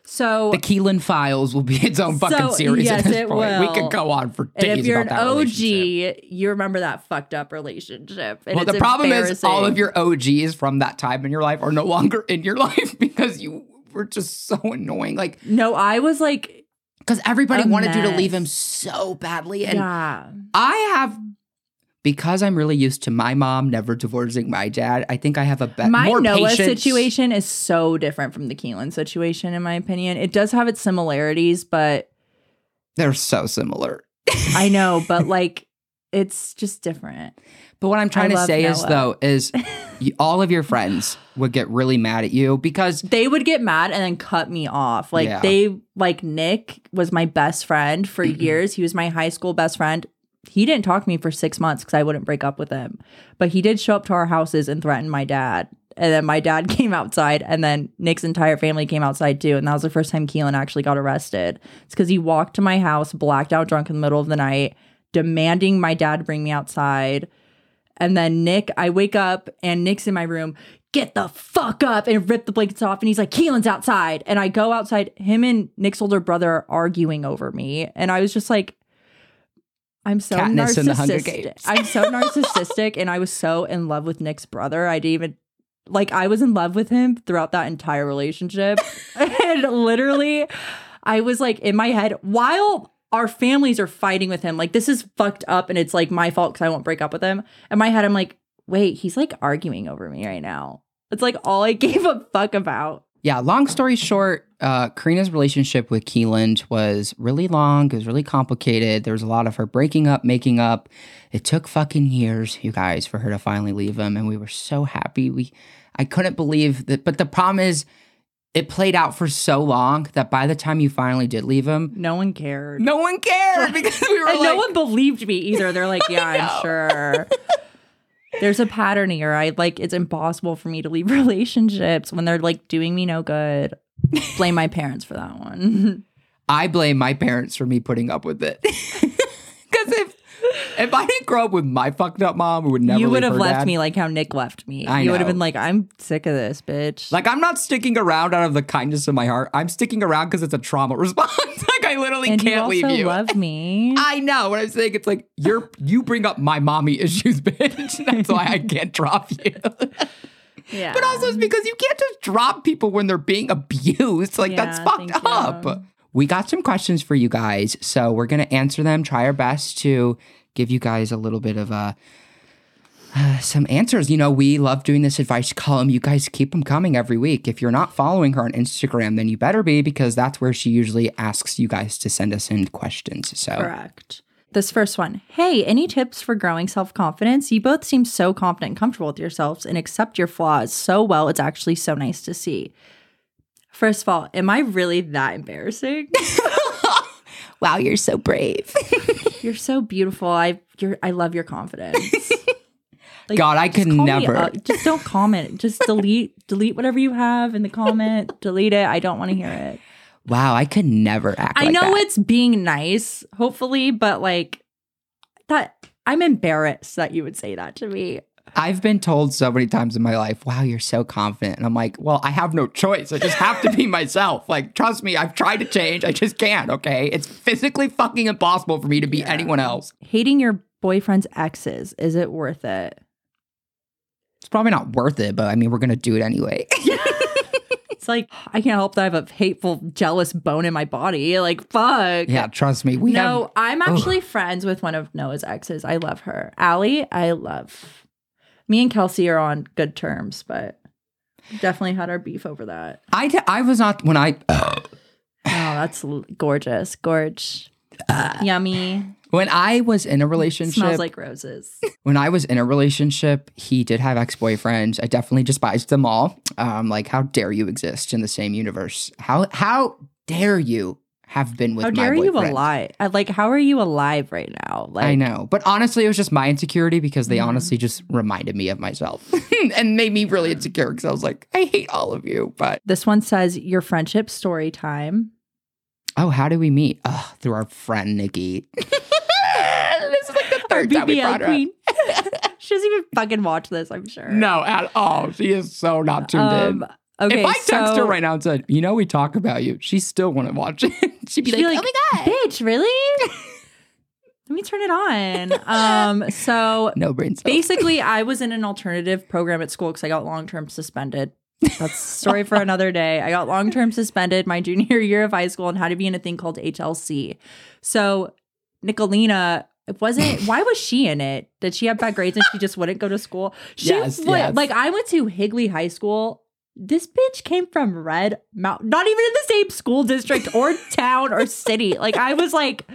so the Keelan Files will be its own fucking So, series yes, at this it point. We could go on for days. and if you're an that OG, you remember that fucked up relationship. And Well, the problem is all of your OGs from that time in your life are no longer in your [LAUGHS] life because you were just so annoying. Like, No, I was like, because everybody wanted you to leave him so badly. And yeah. I have, because I'm really used to my mom never divorcing my dad, I think I have a better, my more Noah patience. situation is so different from the Keelan situation, in my opinion. It does have its similarities, but They're so similar. [LAUGHS] I know, but like, it's just different. But what I'm trying to love say is though is [LAUGHS] you- all of your friends would get really mad at you because they would get mad and then cut me off. Like Yeah. they like Nick was my best friend for years. He was my high school best friend. He didn't talk to me for six months because I wouldn't break up with him. But he did show up to our houses and threaten my dad. And then my dad [LAUGHS] came outside, and then Nick's entire family came outside too. And that was the first time Keelan actually got arrested. It's because he walked to my house, blacked out drunk in the middle of the night, demanding my dad bring me outside. And then Nick, I wake up and Nick's in my room. Get the fuck up and rip the blankets off. And he's like, Keelan's outside. And I go outside. Him and Nick's older brother are arguing over me. And I was just like, I'm so Katniss in the Hunger narcissistic. I'm so narcissistic. And I was so in love with Nick's brother. I didn't even like I was in love with him throughout that entire relationship. [LAUGHS] and literally, I was like in my head, while our families are fighting with him, like this is fucked up and it's like my fault because I won't break up with him. In my head, I'm like, wait, he's like arguing over me right now. It's like all I gave a fuck about. Yeah, long story short, uh, Karina's relationship with Keland was really long. It was really complicated. There was a lot of her breaking up, making up. It took fucking years, you guys, for her to finally leave him, and we were so happy. We, I couldn't believe that. But the problem is, it played out for so long that by the time you finally did leave him, No one cared. no one cared [LAUGHS] because we were and like, no one believed me either. They're like, [LAUGHS] yeah. I'm sure. There's a pattern here. I like it's impossible for me to leave [LAUGHS] relationships when they're like doing me no good. Blame my parents for that one. [LAUGHS] I blame my parents for me putting up with it. [LAUGHS] Because if if I didn't grow up with my fucked up mom, we would never you would have left dad- me like how Nick left me. I you would have been like, I'm sick of this, bitch. Like I'm not sticking around out of the kindness of my heart. I'm sticking around because it's a trauma [LAUGHS] response. like I literally and can't also leave you. love me. I know what I'm saying. It's like you're you bring up my mommy issues, bitch. That's why I can't drop you. Yeah. But also it's because you can't just drop people when they're being abused. [LAUGHS] Like that's fucked up. you. We got some questions for you guys, so we're gonna answer them. Try our best to give you guys a little bit of a. uh, [SIGHS] some answers. You know, we love doing this advice column. You guys keep them coming every week. If you're not following her on Instagram, then you better be because that's where she usually asks you guys to send us in questions. So, Correct. This first one. Hey, any tips for growing self confidence? You both seem so confident and comfortable with yourselves and accept your flaws so well. It's actually so nice to see. First of all, am I really that embarrassing? [LAUGHS] wow, you're so brave. you're so beautiful. I you're I love your confidence. [LAUGHS] Like, God, I could never. Just don't comment. Just delete delete whatever you have in the comment. delete it. I don't want to hear it. Wow, I could never act. I like know that. it's being nice, hopefully, but like that I'm embarrassed that you would say that to me. I've been told so many times in my life, wow, you're so confident. And I'm like, well, I have no choice. I just have to be [LAUGHS] myself. Like, trust me, I've tried to change. I just can't, okay? It's physically fucking impossible for me to be anyone else. Hating your boyfriend's exes, is it worth it? It's probably not worth it, but I mean, we're going to do it anyway. [LAUGHS] [LAUGHS] It's like I can't help that I have a hateful, jealous bone in my body. Like fuck. yeah, trust me. We no, have. I'm actually friends with one of Noah's exes. I love her. Allie, I love. Me and Kelsey are on good terms, but definitely had our beef over that. I, d- I was not, when I, Oh, that's gorgeous. Gorge. Uh, Yummy. When I was in a relationship, Smells like roses. [LAUGHS] when I was in a relationship, he did have ex boyfriends. I definitely despised them all. Um, like, how dare you exist in the same universe? How how dare you have been with How dare you alive? Like, how are you alive right now? Like, I know, but honestly, it was just my insecurity because they Mhm. honestly just reminded me of myself [LAUGHS] and made me really insecure because I was like, I hate all of you. But This one says your friendship story time. oh, how did we meet? Oh, through our friend Nikki. [LAUGHS] this is like the Our third time we BBL brought her up. queen. [LAUGHS] she doesn't even fucking watch this. I'm sure. No, at all. She is so not tuned in. Um, okay. if I text so her right now and said, you know, we talk about you, she still wouldn't watch it. [LAUGHS] She'd be she'd like, be like, oh my God. bitch, really? [LAUGHS] Let me turn it on. Um, so No brain cells. basically, I was in an alternative program at school because I got long term suspended. That's a story for another day. I got long term suspended my junior year of high school and had to be in a thing called HLC. So Nicolina it wasn't [LAUGHS] why was she in it? Did she have bad grades and she just wouldn't go to school? She Yes, yes. like I went to Higley High School. This bitch came from Red Mountain, not even in the same school district or [LAUGHS] town or city. Like I was like,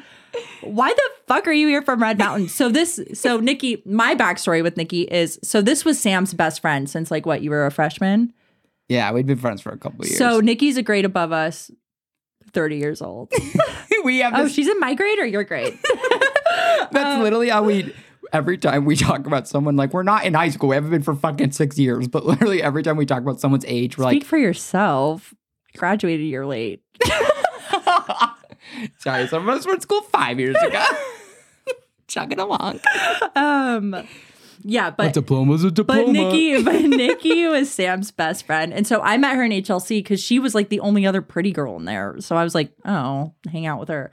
why the fuck are you here from Red Mountain? So this, so Nikki, my backstory with Nikki is, so this was Sam's best friend since like what, you were a freshman? Yeah, we'd been friends for a couple of years. So Nikki's a grade above us, 30 years old. [LAUGHS] we have oh, she's in my grade or your grade? [LAUGHS] that's literally how we every time we talk about someone like we're not in high school, we haven't been for fucking six years, but [LAUGHS] literally every time we talk about someone's age, we're like Speak like for yourself. Graduated a year late. [LAUGHS] sorry, some of us were in school five years ago. Chugging along. Um, yeah, but diploma's a diploma. But Nikki, [LAUGHS] but Nikki was Sam's best friend, and so I met her in HLC because she was like the only other pretty girl in there. So I was like, oh, hang out with her.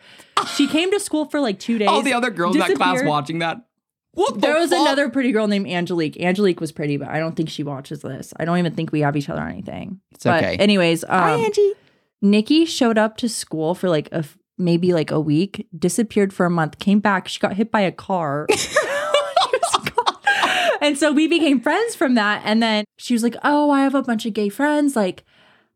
She [LAUGHS] came to school for like two days. all the other girls in that class watching that. What the There was fuck? another pretty girl named Angelique. Angelique was pretty, but I don't think she watches this. I don't even think we have each other or anything. It's but okay. anyways, um, Angie. Nikki showed up to school for like a maybe like a week, disappeared for a month, came back. She got hit by a car. [LAUGHS] and so we became friends from that. And then she was like, Oh, I have a bunch of gay friends. Like,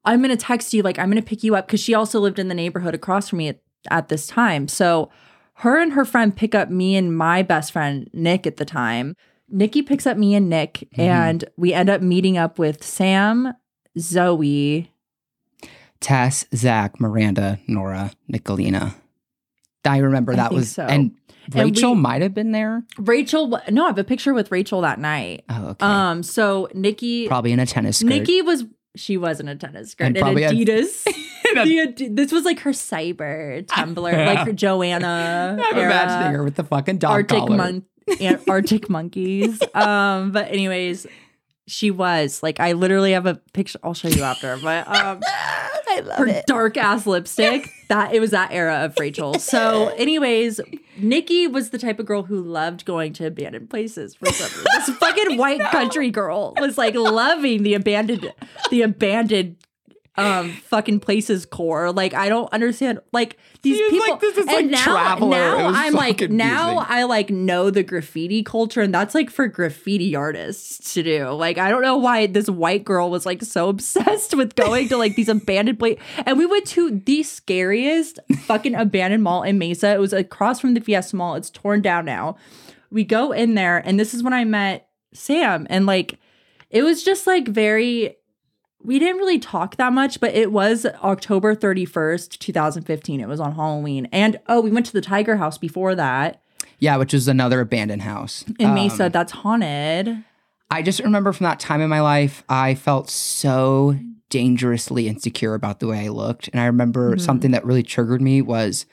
I'm going to text you. Like, I'm going to pick you up. Cause she also lived in the neighborhood across from me at, at this time. So her and her friend pick up me and my best friend, Nick, at the time. Nikki picks up me and Nick, mm-hmm. and we end up meeting up with Sam, Zoe, Tess, Zach, Miranda, Nora, Nicolina. I remember I that think was so. And Rachel we- might have been there. Rachel. No, I have a picture with Rachel that night. Oh, okay. Um, so Nikki, Probably in a tennis skirt. Nikki was she was in a tennis skirt And and, Adidas. a- [LAUGHS] The this was like her cyber Tumblr, Yeah. [LAUGHS] like her Joanna. I'm era, imagining her with the fucking dog Arctic collar. mon- Arctic monkeys. [LAUGHS] Um, but anyways, she was like I literally have a picture. I'll show you after, but um. I love her dark ass lipstick. [LAUGHS] That it was that era of Rachel. So, [LAUGHS] anyways, Nikki was the type of girl who loved going to abandoned places for some reason. This [LAUGHS] fucking white country girl was like loving the abandoned, the abandoned um fucking places core. Like I don't understand like these She was people like, this is, like, and now, Traveler. Now I'm like now. I like know the graffiti culture and that's like for graffiti artists to do. Like I don't know why this white girl was like so [LAUGHS] obsessed with going to like these abandoned place And we went to the scariest fucking abandoned mall in Mesa. It was across from the Fiesta Mall. It's torn down now. We go in there and this is when I met Sam and like it was just like very we didn't really talk that much, but it was October 31st, 2015. It was on Halloween. And oh, we went to the Tiger House before that Yeah, which is another abandoned house. in Um, Mesa that's haunted. I just remember from that time in my life, I felt so dangerously insecure about the way I looked. And I remember Mhm. something that really triggered me was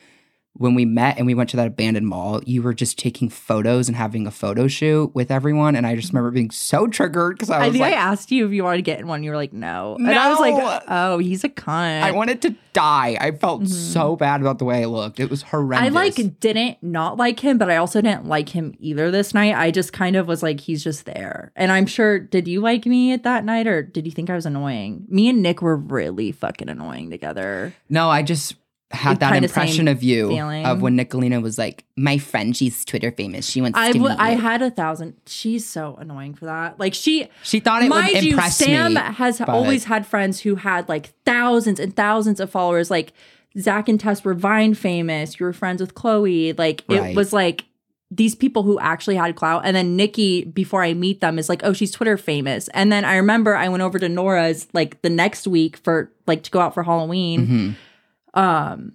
when we met and we went to that abandoned mall, you were just taking photos and having a photo shoot with everyone. And I just remember being so triggered because I I, was think like, I asked you if you wanted to get in one. You were like, no. And I was like, oh, he's a cunt. I wanted to die. I felt so bad about the way I looked. It was Mm-hmm. I like didn't not like him, but I also didn't like him either this night. I just kind of was like, he's just there. And I'm sure, did you like me at that night or did you think I was annoying? Me and Nick were really fucking annoying together. No, I just had that impression of you feeling. of when Nicolina was like, "My friend, she's Twitter famous. She wants I to w- meet I you." had a thousand. She's so annoying for that. Like she, she thought it would mind you, impress Sam me. has but- always had friends who had like thousands and thousands of followers. Like Zach and Tess were Vine famous. You were friends with Chloe. Like it was like these people who actually had clout. And then Nikki, before I meet them, is like, oh, she's Twitter famous. And then I remember I went over to Nora's like the next week for like to go out for Halloween. Mhm. Um,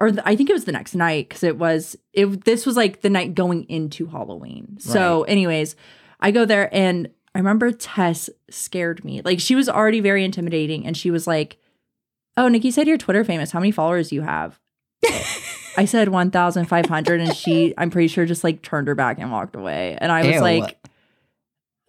or I think it was the next night because it was it. This was like the night going into Halloween. So, anyways, I go there and I remember Tess scared me. Like she was already very intimidating, and she was like, "Oh, Nikki said you're Twitter famous. How many followers do you have?" [LAUGHS] I said one thousand five hundred, and she, I'm pretty sure, just like turned her back and walked away. And I was Ew. like.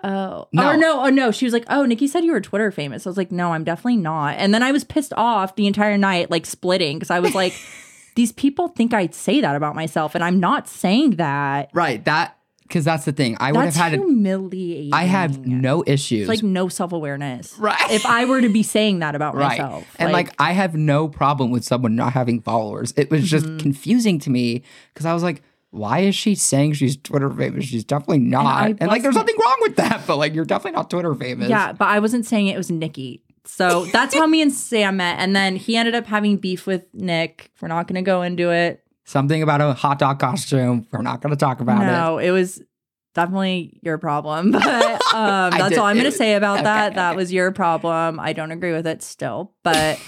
Oh No. or no, oh no. She was like, "Oh, Nikki said you were Twitter famous." I was like, "No, I'm definitely not." And then I was pissed off the entire night, like splitting, because I was like, [LAUGHS] "These people think I'd say that about myself, and I'm not saying that." Right. That because that's the thing. I would have had. A, humiliating. I have no issues. It's like no self awareness. Right. If I were to be saying that about right. myself, And like, I have no problem with someone not having followers. It was just Mm-hmm. confusing to me because I was like, why is she saying she's Twitter famous? She's definitely not. I And, like, there's nothing wrong with that, but like, you're definitely not Twitter famous. yeah, but I wasn't saying it was Nikki. So [LAUGHS] that's how me and Sam met. And then he ended up having beef with Nick. We're not going to go into it. Something about a hot dog costume. We're not going to talk about it. no, it was definitely your problem. [LAUGHS] But um, [LAUGHS] that's all I'm going to say about okay, that. That was your problem. I don't agree with it still. But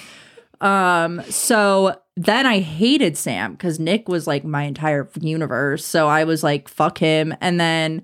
um, so then I hated Sam because Nick was like my entire universe. So I was like, fuck him. And then.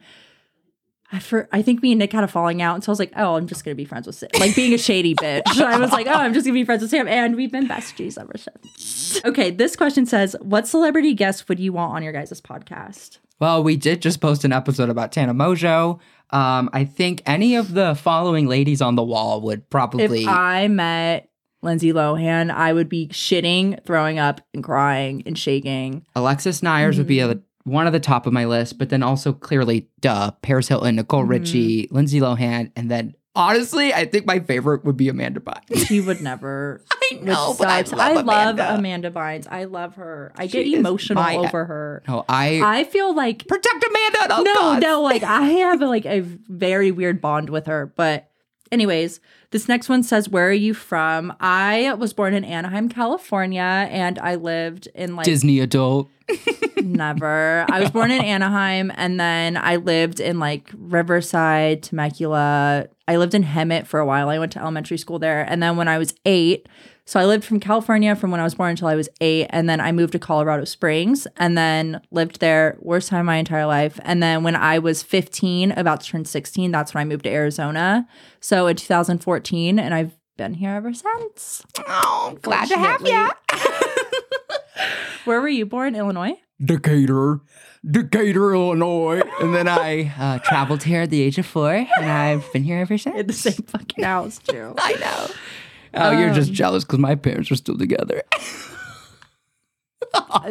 I, for, I think me and Nick had a falling out, and so I was like, "Oh, I'm just gonna be friends with Sam." Like being a shady [LAUGHS] bitch. I was like, "Oh, I'm just gonna be friends with Sam," and we've been besties ever since. Okay, this question says, "What celebrity guest would you want on your guys' podcast?" Well, we did just post an episode about Tana Mongeau. Um, I think any of the following ladies on the wall would probably. If I met Lindsay Lohan, I would be shitting, throwing up, and crying and shaking. Alexis Neiers would be Mm-hmm. a, one of the top of my list, but then also clearly, duh, Paris Hilton, Nicole Mm-hmm. Richie, Lindsay Lohan, and then honestly, I think my favorite would be Amanda Bynes. She would never. [LAUGHS] I know, but I love I love Amanda. Amanda Bynes. I love her. I get She is emotional my- over her. No, I, I feel like protect Amanda no, no, like I have like a very weird bond with her. But anyways, this next one says, "Where are you from?" I was born in Anaheim, California, and I lived in like Disney adult. [LAUGHS] never. I was born in Anaheim, and then I lived in like Riverside, Temecula. I lived in Hemet for a while. I went to elementary school there, and then when I was eight. So I lived from California from when I was born until I was eight, and then I moved to Colorado Springs, and then lived there worst time of my entire life. And then when I was 15, about to turn 16, that's when I moved to Arizona. So in 2014, and I've been here ever since. Oh, glad to have you. [LAUGHS] Where were you born? Illinois. Decatur, Decatur, Illinois. And then I uh, traveled here at the age of four, and I've been here ever since. [LAUGHS] In the same fucking house too. [LAUGHS] I know. Oh, you're just Um, jealous because my parents are still together. [LAUGHS]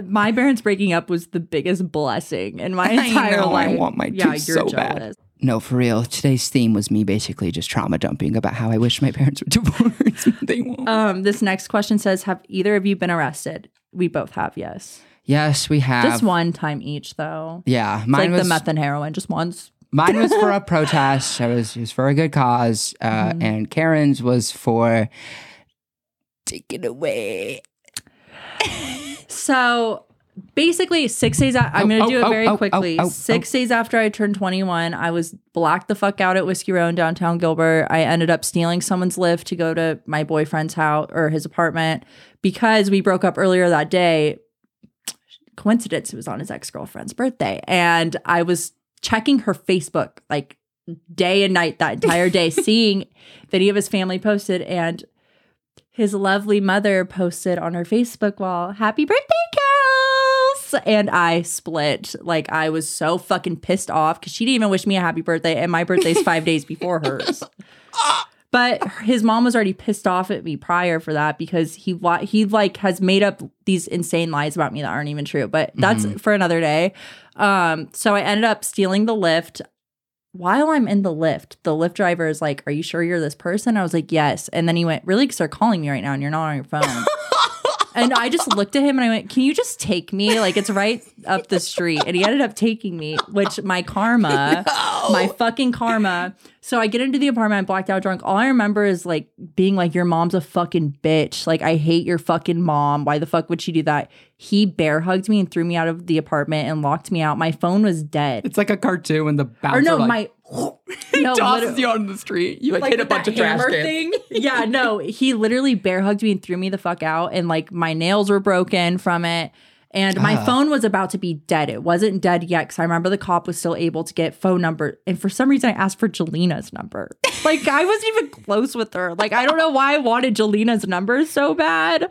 my parents breaking up was the biggest blessing in my I entire life. I want my yeah, kids so bad. jealous. No, for real. Today's theme was me basically just trauma dumping about how I wish my parents were [LAUGHS] divorced. [LAUGHS] they won't. Um, this next question says, "Have either of you been arrested?" We both have. Yes, yes, we have. just one time each, though. Yeah, It's mine like was the meth and heroin, just once. Mine was for a [LAUGHS] protest. I was it was for a good cause, uh, Mm-hmm. and Karen's was for take it away. So basically, six days. A- I'm Oh, going to do oh, it very oh, oh, quickly. oh, oh, six days after I turned 21, I was blacked the fuck out at Whiskey Row in downtown Gilbert. I ended up stealing someone's Lyft to go to my boyfriend's house or his apartment because we broke up earlier that day. Coincidence, it was on his ex girlfriend's birthday, and I was checking her Facebook like day and night that entire day, [LAUGHS] seeing that video of his family posted and his lovely mother posted on her Facebook wall, Happy birthday, Kels! And I split. Like, I was so fucking pissed off because she didn't even wish me a happy birthday, and my birthday's five days before [LAUGHS] hers. But his mom was already pissed off at me prior for that because he he like has made up these insane lies about me that aren't even true. But that's mm-hmm. for another day. Um, so I ended up stealing the Lyft while I'm in the Lyft, the Lyft driver is like, Are you sure you're this person? I was like, Yes. And then he went, Really? Because they're calling me right now and you're not on your phone. [LAUGHS] and I just looked at him and I went, Can you just take me? Like, it's right up the street. And he ended up taking me, which my karma, [LAUGHS] my fucking karma. So I get into the apartment, I'm blacked out drunk. All I remember is like being like, Your mom's a fucking bitch. Like, I hate your fucking mom. Why the fuck would she do that? He bear hugged me and threw me out of the apartment and locked me out. My phone was dead. It's like a cartoon when the bouncer Or no, like, my [LAUGHS] [LAUGHS] no, tosses literally- you on the street. You like, like hit a bunch of trash cans. thing. [LAUGHS] Yeah, no, he literally bear hugged me and threw me the fuck out, and like my nails were broken from it. And my Ah. phone was about to be dead. It wasn't dead yet because I remember the cop was still able to get phone number. And for some reason, I asked for Jelena's number. Like I wasn't even close with her. Like I don't know why I wanted Jelena's number so bad,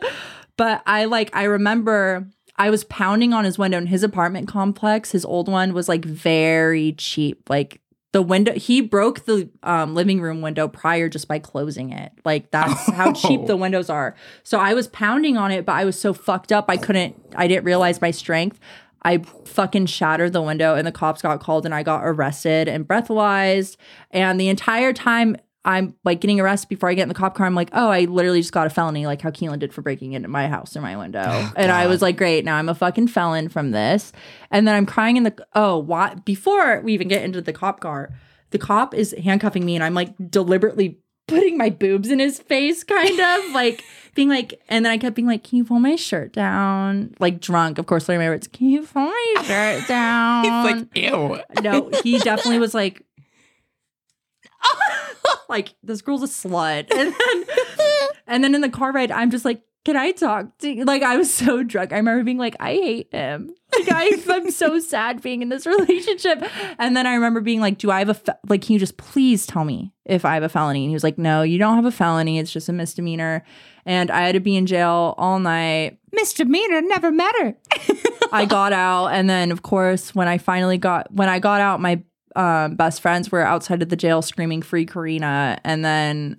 but I like I remember I was pounding on his window in his apartment complex. His old one was like very cheap. Like the window, he broke the um, living room window prior just by closing it. Like that's how cheap [LAUGHS] Oh. the windows are. So I was pounding on it, but I was so fucked up. I couldn't, I didn't realize my strength. I fucking shattered the window and the cops got called and I got arrested and breathalyzed. And the entire time I'm like getting arrested before I get in the cop car, I'm like, oh, I literally just got a felony, like how Keland did for breaking into my house or my window. Oh, and I was like, great, now I'm a fucking felon from this. And then I'm crying in the, oh, why? Before we even get into the cop car, the cop is handcuffing me and I'm like deliberately putting my boobs in his face, kind of [LAUGHS] like being like, and then I kept being like, "Can you pull my shirt down?" Like drunk, of course. Learning my words. Can you pull my [LAUGHS] shirt down? He's like, ew. no, he definitely was like, [LAUGHS] [LAUGHS] like this girl's a slut. And then, and then in the car ride, I'm just like, can I talk to you? Like I was so drunk. I remember being like, I hate him. Like I, I'm so sad being in this [LAUGHS] relationship. And then I remember being like, do I have a fe- like? Can you just please tell me if I have a felony? And he was like, No, you don't have a felony. It's just a misdemeanor. And I had to be in jail all night. Misdemeanor never met her. [LAUGHS] I got out, and then of course, when I finally got when I got out, my um, best friends were outside of the jail screaming "Free Karina," and then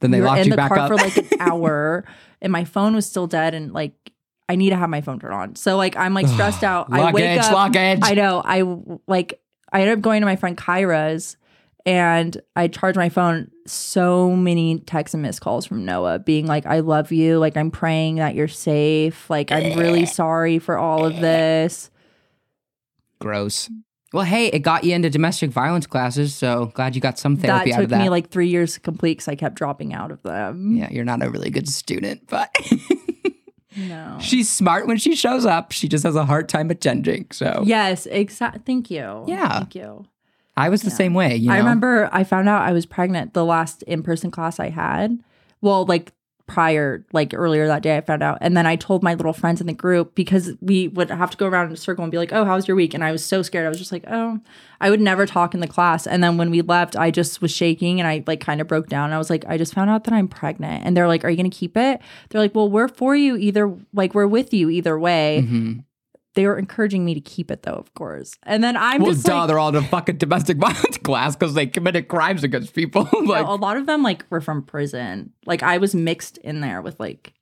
Then they we locked in you the back car up. for like an [LAUGHS] hour, and my phone was still dead, and like I need to have my phone turned on. So like I'm like stressed out. I wake luggage, up. I know. I like. I ended up going to my friend Kyra's, and I charged my phone. So many texts and missed calls from Noah, being like, "I love you. Like I'm praying that you're safe. Like I'm really sorry for all of this." Gross. Well, hey, it got you into domestic violence classes, so glad you got some therapy out of that. That took me like three years to complete because I kept dropping out of them. yeah, you're not a really good student, but [LAUGHS] No. she's smart when she shows up. She just has a hard time attending. So Yes, exactly. Thank you. Yeah. Thank you. I was the same way. You know? I remember I found out I was pregnant the last in person class I had. Well, like prior, like earlier that day, I found out. And then I told my little friends in the group because we would have to go around in a circle and be like, oh, how's your week? And I was so scared. I was just like, oh, I would never talk in the class. And then when we left, I just was shaking and I like kind of broke down. I was like, I just found out that I'm pregnant. And they're like, are you going to keep it? They're like, well, we're for you either, like, we're with you either way. Mhm. They were encouraging me to keep it though, of course. And then I'm Well, just duh, like, they're all in a fucking domestic [LAUGHS] violence class because they committed crimes against people. [LAUGHS] like, a lot of them like were from prison. Like I was mixed in there with like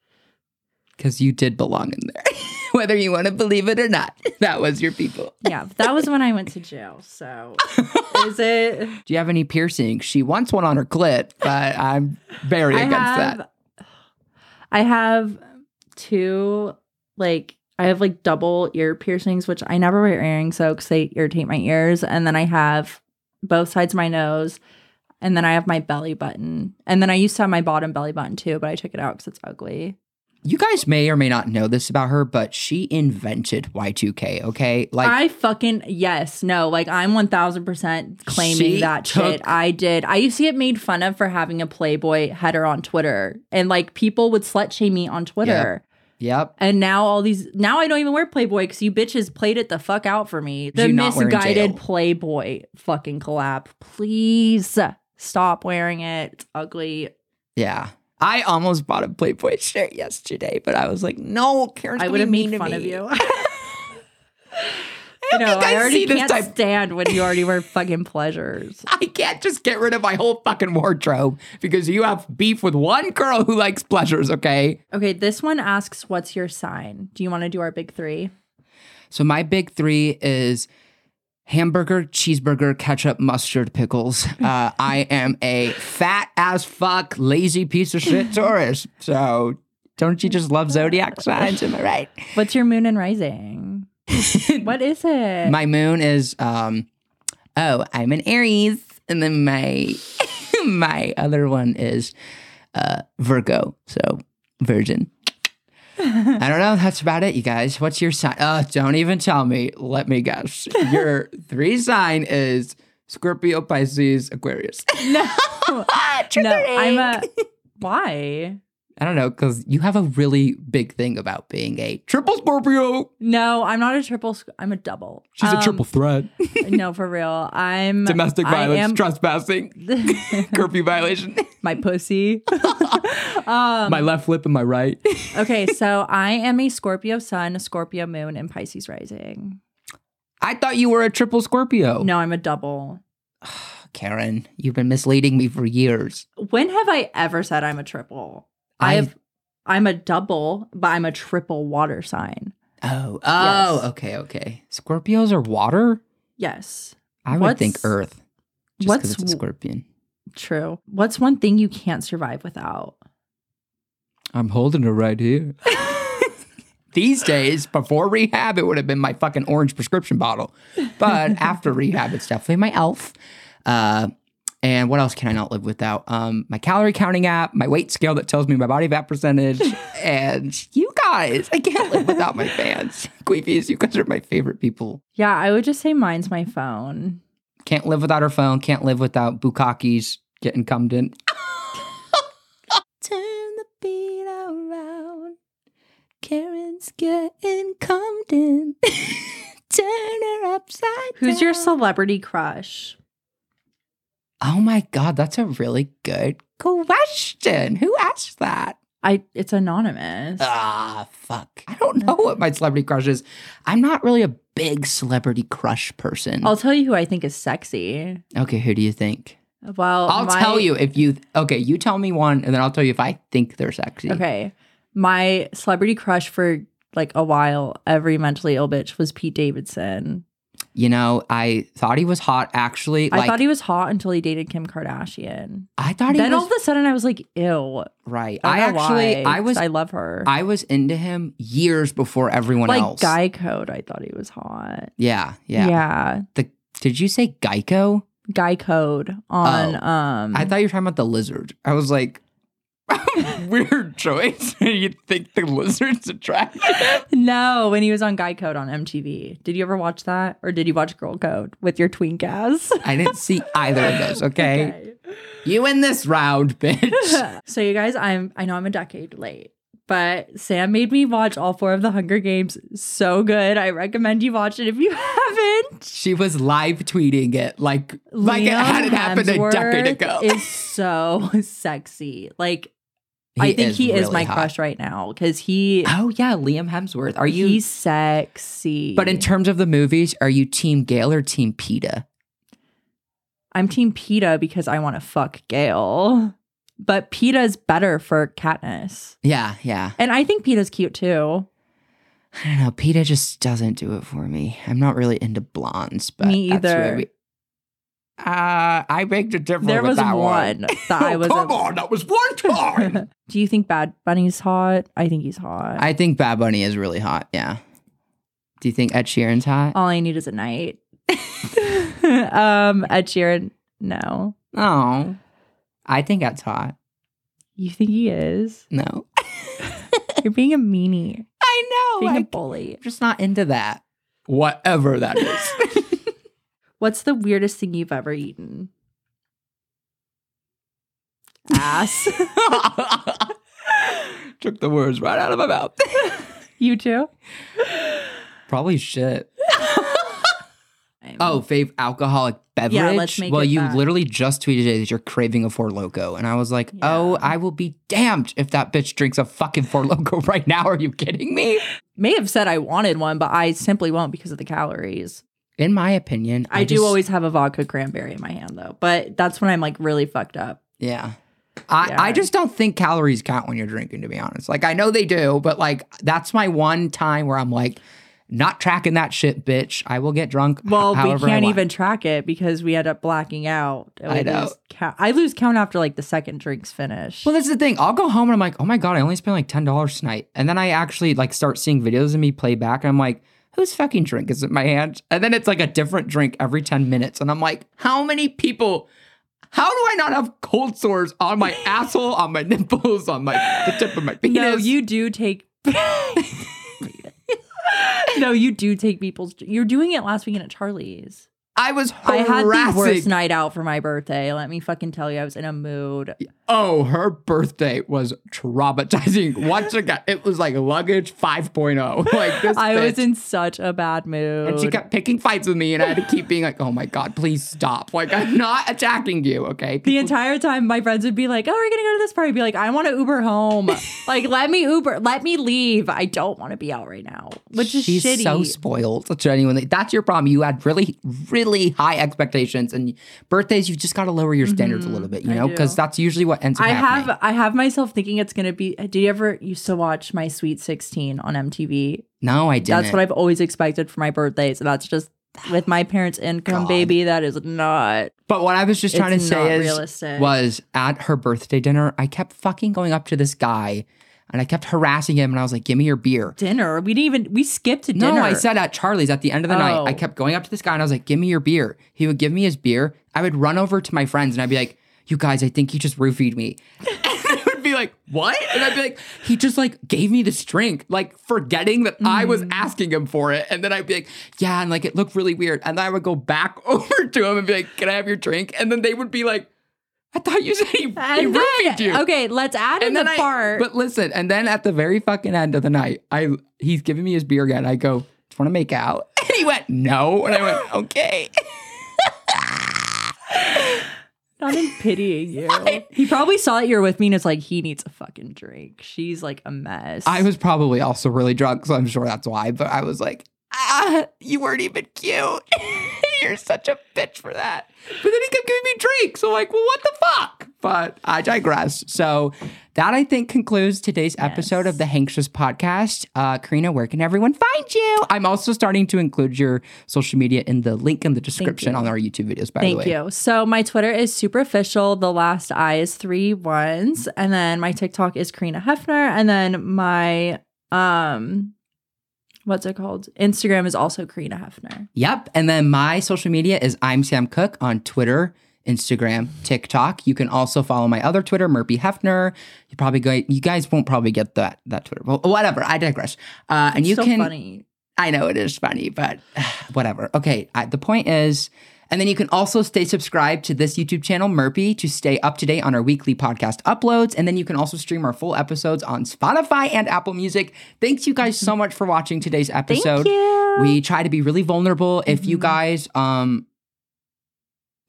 because you did belong in there, [LAUGHS] whether you want to believe it or not. That was your people. yeah, that was when I went to jail. So is it Do you have any piercings? She wants one on her clit, but I'm very I against have that. I have two like I have like double ear piercings, which I never wear earrings so because they irritate my ears. And then I have both sides of my nose. And then I have my belly button. And then I used to have my bottom belly button too, but I took it out because it's ugly. You guys may or may not know this about her, but she invented Y2K, okay? Like, I fucking yes, no, like I'm one thousand percent claiming She that shit. I did. I used to get made fun of for having a Playboy header on Twitter, and like people would slut shame me on Twitter. yep. And now all these now I don't even wear Playboy because you bitches played it the fuck out for me. The misguided? Playboy fucking collab. Please stop wearing it. It's ugly. Yeah. I almost bought a Playboy shirt yesterday, but I was like, no, Karen's I would have made fun of you. [LAUGHS] [LAUGHS] no, you guys I already see this can't type- stand when you already wear fucking pleasures. [LAUGHS] I can't just get rid of my whole fucking wardrobe because you have beef with one girl who likes pleasures, okay? Okay, this one asks, "What's your sign?" Do you want to do our big three? So my big three is hamburger, cheeseburger, ketchup, mustard, pickles. [LAUGHS] Uh, I am a fat as fuck, lazy piece of shit [LAUGHS] Taurus. So don't you just love zodiac signs? Am I right? What's your moon and rising? [LAUGHS] what is it? My moon is um oh, I'm an Aries. And then my [LAUGHS] my other one is uh Virgo. So virgin. I don't know. That's about it, you guys. What's your sign? Uh, don't even tell me. Let me guess. Your three sign is Scorpio, Pisces, Aquarius. [LAUGHS] no, no, I'm a. Why? I don't know, because you have a really big thing about being a triple Scorpio. No, I'm not a triple. sc- I'm a double. She's a Um, triple threat. [LAUGHS] no, for real. I'm Domestic violence, am- trespassing, [LAUGHS] curfew violation. my pussy. [LAUGHS] um, my left lip and my right. okay, so I am a Scorpio sun, a Scorpio moon, and Pisces rising. I thought you were a triple Scorpio. No, I'm a double. [SIGHS] Karen, you've been misleading me for years. When have I ever said I'm a triple? I- I have. I'm a double, but I'm a triple water sign. Oh, oh, Yes. okay, okay. Scorpios are water? Yes, I would What's- think Earth. Just what's because it's a w- scorpion. true. What's one thing you can't survive without? I'm holding it right here. [LAUGHS] These days, before rehab, it would have been my fucking orange prescription bottle. But [LAUGHS] after rehab, it's definitely my elf. Uh, And what else can I not live without? Um, my calorie counting app, my weight scale that tells me my body fat percentage, [LAUGHS] and you guys. I can't live without my fans. [LAUGHS] Queefies, you guys are my favorite people. Yeah, I would just say mine's my phone. Can't live without her phone. Can't live without Bukakis getting cummed in. [LAUGHS] Turn the beat around. Karen's getting cummed in. Turn her upside Who's your celebrity crush? Oh my god, that's a really good question. Who asked that? I it's anonymous. Ah, fuck. I don't know what my celebrity crush is. I'm not really a big celebrity crush person. I'll tell you who I think is sexy. okay, who do you think? Well, I'll my- tell you if you okay, you tell me one and then I'll tell you if I think they're sexy. Okay. My celebrity crush for like a while, every mentally ill bitch was Pete Davidson. You know, I thought he was hot actually. I Like, thought he was hot until he dated Kim Kardashian. I thought he was Then was all of a sudden I was like, ew. right. I, I, actually why, I was I love her. I was into him years before everyone like else. Guy Code, I thought he was hot. Yeah, yeah. Yeah. The did you say Geico? Guy Code on Oh. um I thought you were talking about the lizard. I was like, [LAUGHS] weird choice. [LAUGHS] you think the lizard's attractive? No, when he was on Guy Code on MTV. Did you ever watch that? Or did you watch Girl Code with your twink ass? I didn't see either of those. Okay, [LAUGHS] you win this round, bitch. so you guys, I'm I know I'm a decade late, but Sam made me watch all four of the Hunger Games. So good. I recommend you watch it if you haven't. she was live tweeting it like like it hadn't happened a decade ago. Is so sexy. Like I think he is my hot. crush right now because he Oh yeah, Liam Hemsworth. Are you? he's sexy. but in terms of the movies, are you Team Gale or Team Peeta? I'm Team Peeta because I want to fuck Gale. But Peeta's better for Katniss. Yeah, yeah. And I think Peeta's cute too. I don't know. Peeta just doesn't do it for me. I'm not really into blondes, but Me that's either. Where we- Uh, I beg to differ. There with was that one that I [LAUGHS] Oh, was. come on, that was one time. [LAUGHS] Do you think Bad Bunny's hot? I think he's hot. I think Bad Bunny is really hot. Yeah. Do you think Ed Sheeran's hot? All I need is a night. [LAUGHS] um, Ed Sheeran, no. Oh, I think that's hot. You think he is? No, You're being a meanie. I know. Being a I'm bully. just not into that. Whatever that is. What's the weirdest thing you've ever eaten? Ass. [LAUGHS] Took the words right out of my mouth. [LAUGHS] you too? Probably shit. Oh, fave alcoholic beverage. Yeah, let's make well, it you that. literally just tweeted today that you're craving a Four Loco, and I was like, oh, I will be damned if that bitch drinks a fucking Four Loco [LAUGHS] right now. Are you kidding me? May have said I wanted one, but I simply won't because of the calories. In my opinion, I, do just- always have a vodka cranberry in my hand though, but that's when I'm like really fucked up. Yeah. I, Yeah. I just don't think calories count when you're drinking, to be honest. Like, I know they do, but like, that's my one time where I'm like, not tracking that shit, bitch. I will get drunk. h- Well, we however I can't even track it because we end up blacking out. I know. lose count. I lose count after like the second drink's finished. Well, that's the thing. I'll go home and I'm like, oh my God, I only spent like $10 tonight. And then I actually like start seeing videos of me play back and I'm like, whose fucking drink is in my hand? And then it's like a different drink every 10 minutes. And I'm like, how many people, how do I not have cold sores on my [LAUGHS] asshole, on my nipples, on my the tip of my penis? no, you do take. [LAUGHS] [LAUGHS] no, you do take people's. You're doing it last weekend at Charlie's. I was I had the worst night out for my birthday. Let me fucking tell you, I was in a mood. Oh, her birthday was traumatizing. [LAUGHS] Once again, it was like luggage 5.0. [LAUGHS] Like this I was in such a bad mood. And she kept picking fights with me, and I had to keep being like, "Oh my god, please stop! Like I'm not attacking you, okay?" the entire time my friends would be like, "Oh, we're gonna go to this party." I'd be like, "I want to Uber home. [LAUGHS] like, let me Uber. Let me leave. I don't want to be out right now." Which is She's shitty. so spoiled. Genuinely, that's your problem. You had really, really high expectations, and birthdays, you've just got to lower your standards a little bit, you Mm-hmm. Know, because that's usually what ends up I happening. have I have myself thinking it's gonna be. Did you ever used to watch my Sweet Sixteen on MTV? no, I didn't. That's what I've always expected for my birthdays. And that's just with my parents' income, God. baby. That is not. But what I was just trying to say is, realistic. was at her birthday dinner, I kept fucking going up to this guy. And I kept harassing him and I was like, give me your beer. Dinner. We didn't even. We skipped dinner. No, I said at Charlie's at the end of the night. Oh. I kept going up to this guy and I was like, give me your beer. He would give me his beer. I would run over to my friends and I'd be like, you guys, I think he just roofied me. [LAUGHS] Would be like, what? And I'd be like, he just like gave me this drink, like forgetting that I was mm. asking him for it. And then I'd be like, yeah, and like it looked really weird. And then I would go back [LAUGHS] over to him and be like, can I have your drink? And then they would be like, I thought you said he, he And roofied you. okay, let's add in And the then I, part. but listen, and then at the very fucking end of the night, I he's giving me his beer again. I go, "Just want to make out?" [LAUGHS] And he went, "No," and I went, [LAUGHS] "Okay." [LAUGHS] Not in pitying you. he probably saw that you're with me and it's like, he needs a fucking drink. She's like a mess. I was probably also really drunk, so I'm sure that's why. But I was like, "Ah, you weren't even cute. You're such a bitch for that." But then he kept giving me drinks. So I'm like, well, what the fuck? But I digress. So that I think concludes today's episode of the Hankshious podcast. Uh, Karina, where can everyone find you? I'm also starting to include your social media in the link in the description on our YouTube videos. By Thank the way, Thank you. So my Twitter is super official. The last I is three ones. And then my TikTok is Karina Hefner. And then my um what's it called? Instagram is also Karina Hefner. Yep. And then my social media is I'm Sam Cook on Twitter, Instagram, TikTok. You can also follow my other Twitter, Merpy Hefner. You probably go, you guys won't probably get that that Twitter. Well, whatever. I digress. Uh, and you so can. funny. I know it is funny, but [SIGHS] whatever. Okay. I, the point is. And then you can also stay subscribed to this YouTube channel, Merpy, to stay up to date on our weekly podcast uploads. And then you can also stream our full episodes on Spotify and Apple Music. Thanks you guys so much for watching today's episode. you. We try to be really vulnerable. If you Mhm. guys um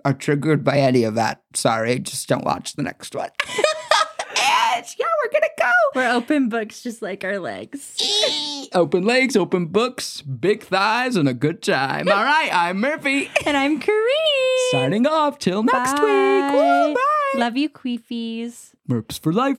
are triggered by any of that, sorry, just don't watch the next one. [LAUGHS] we're gonna go. We're open books just like our legs. [LAUGHS] Open legs, open books, big thighs, and a good time. All right, [LAUGHS] I'm Merpy. And I'm Kareem. Signing off till next week. Bye. Woo, bye. Love you, queefies. Merps for life.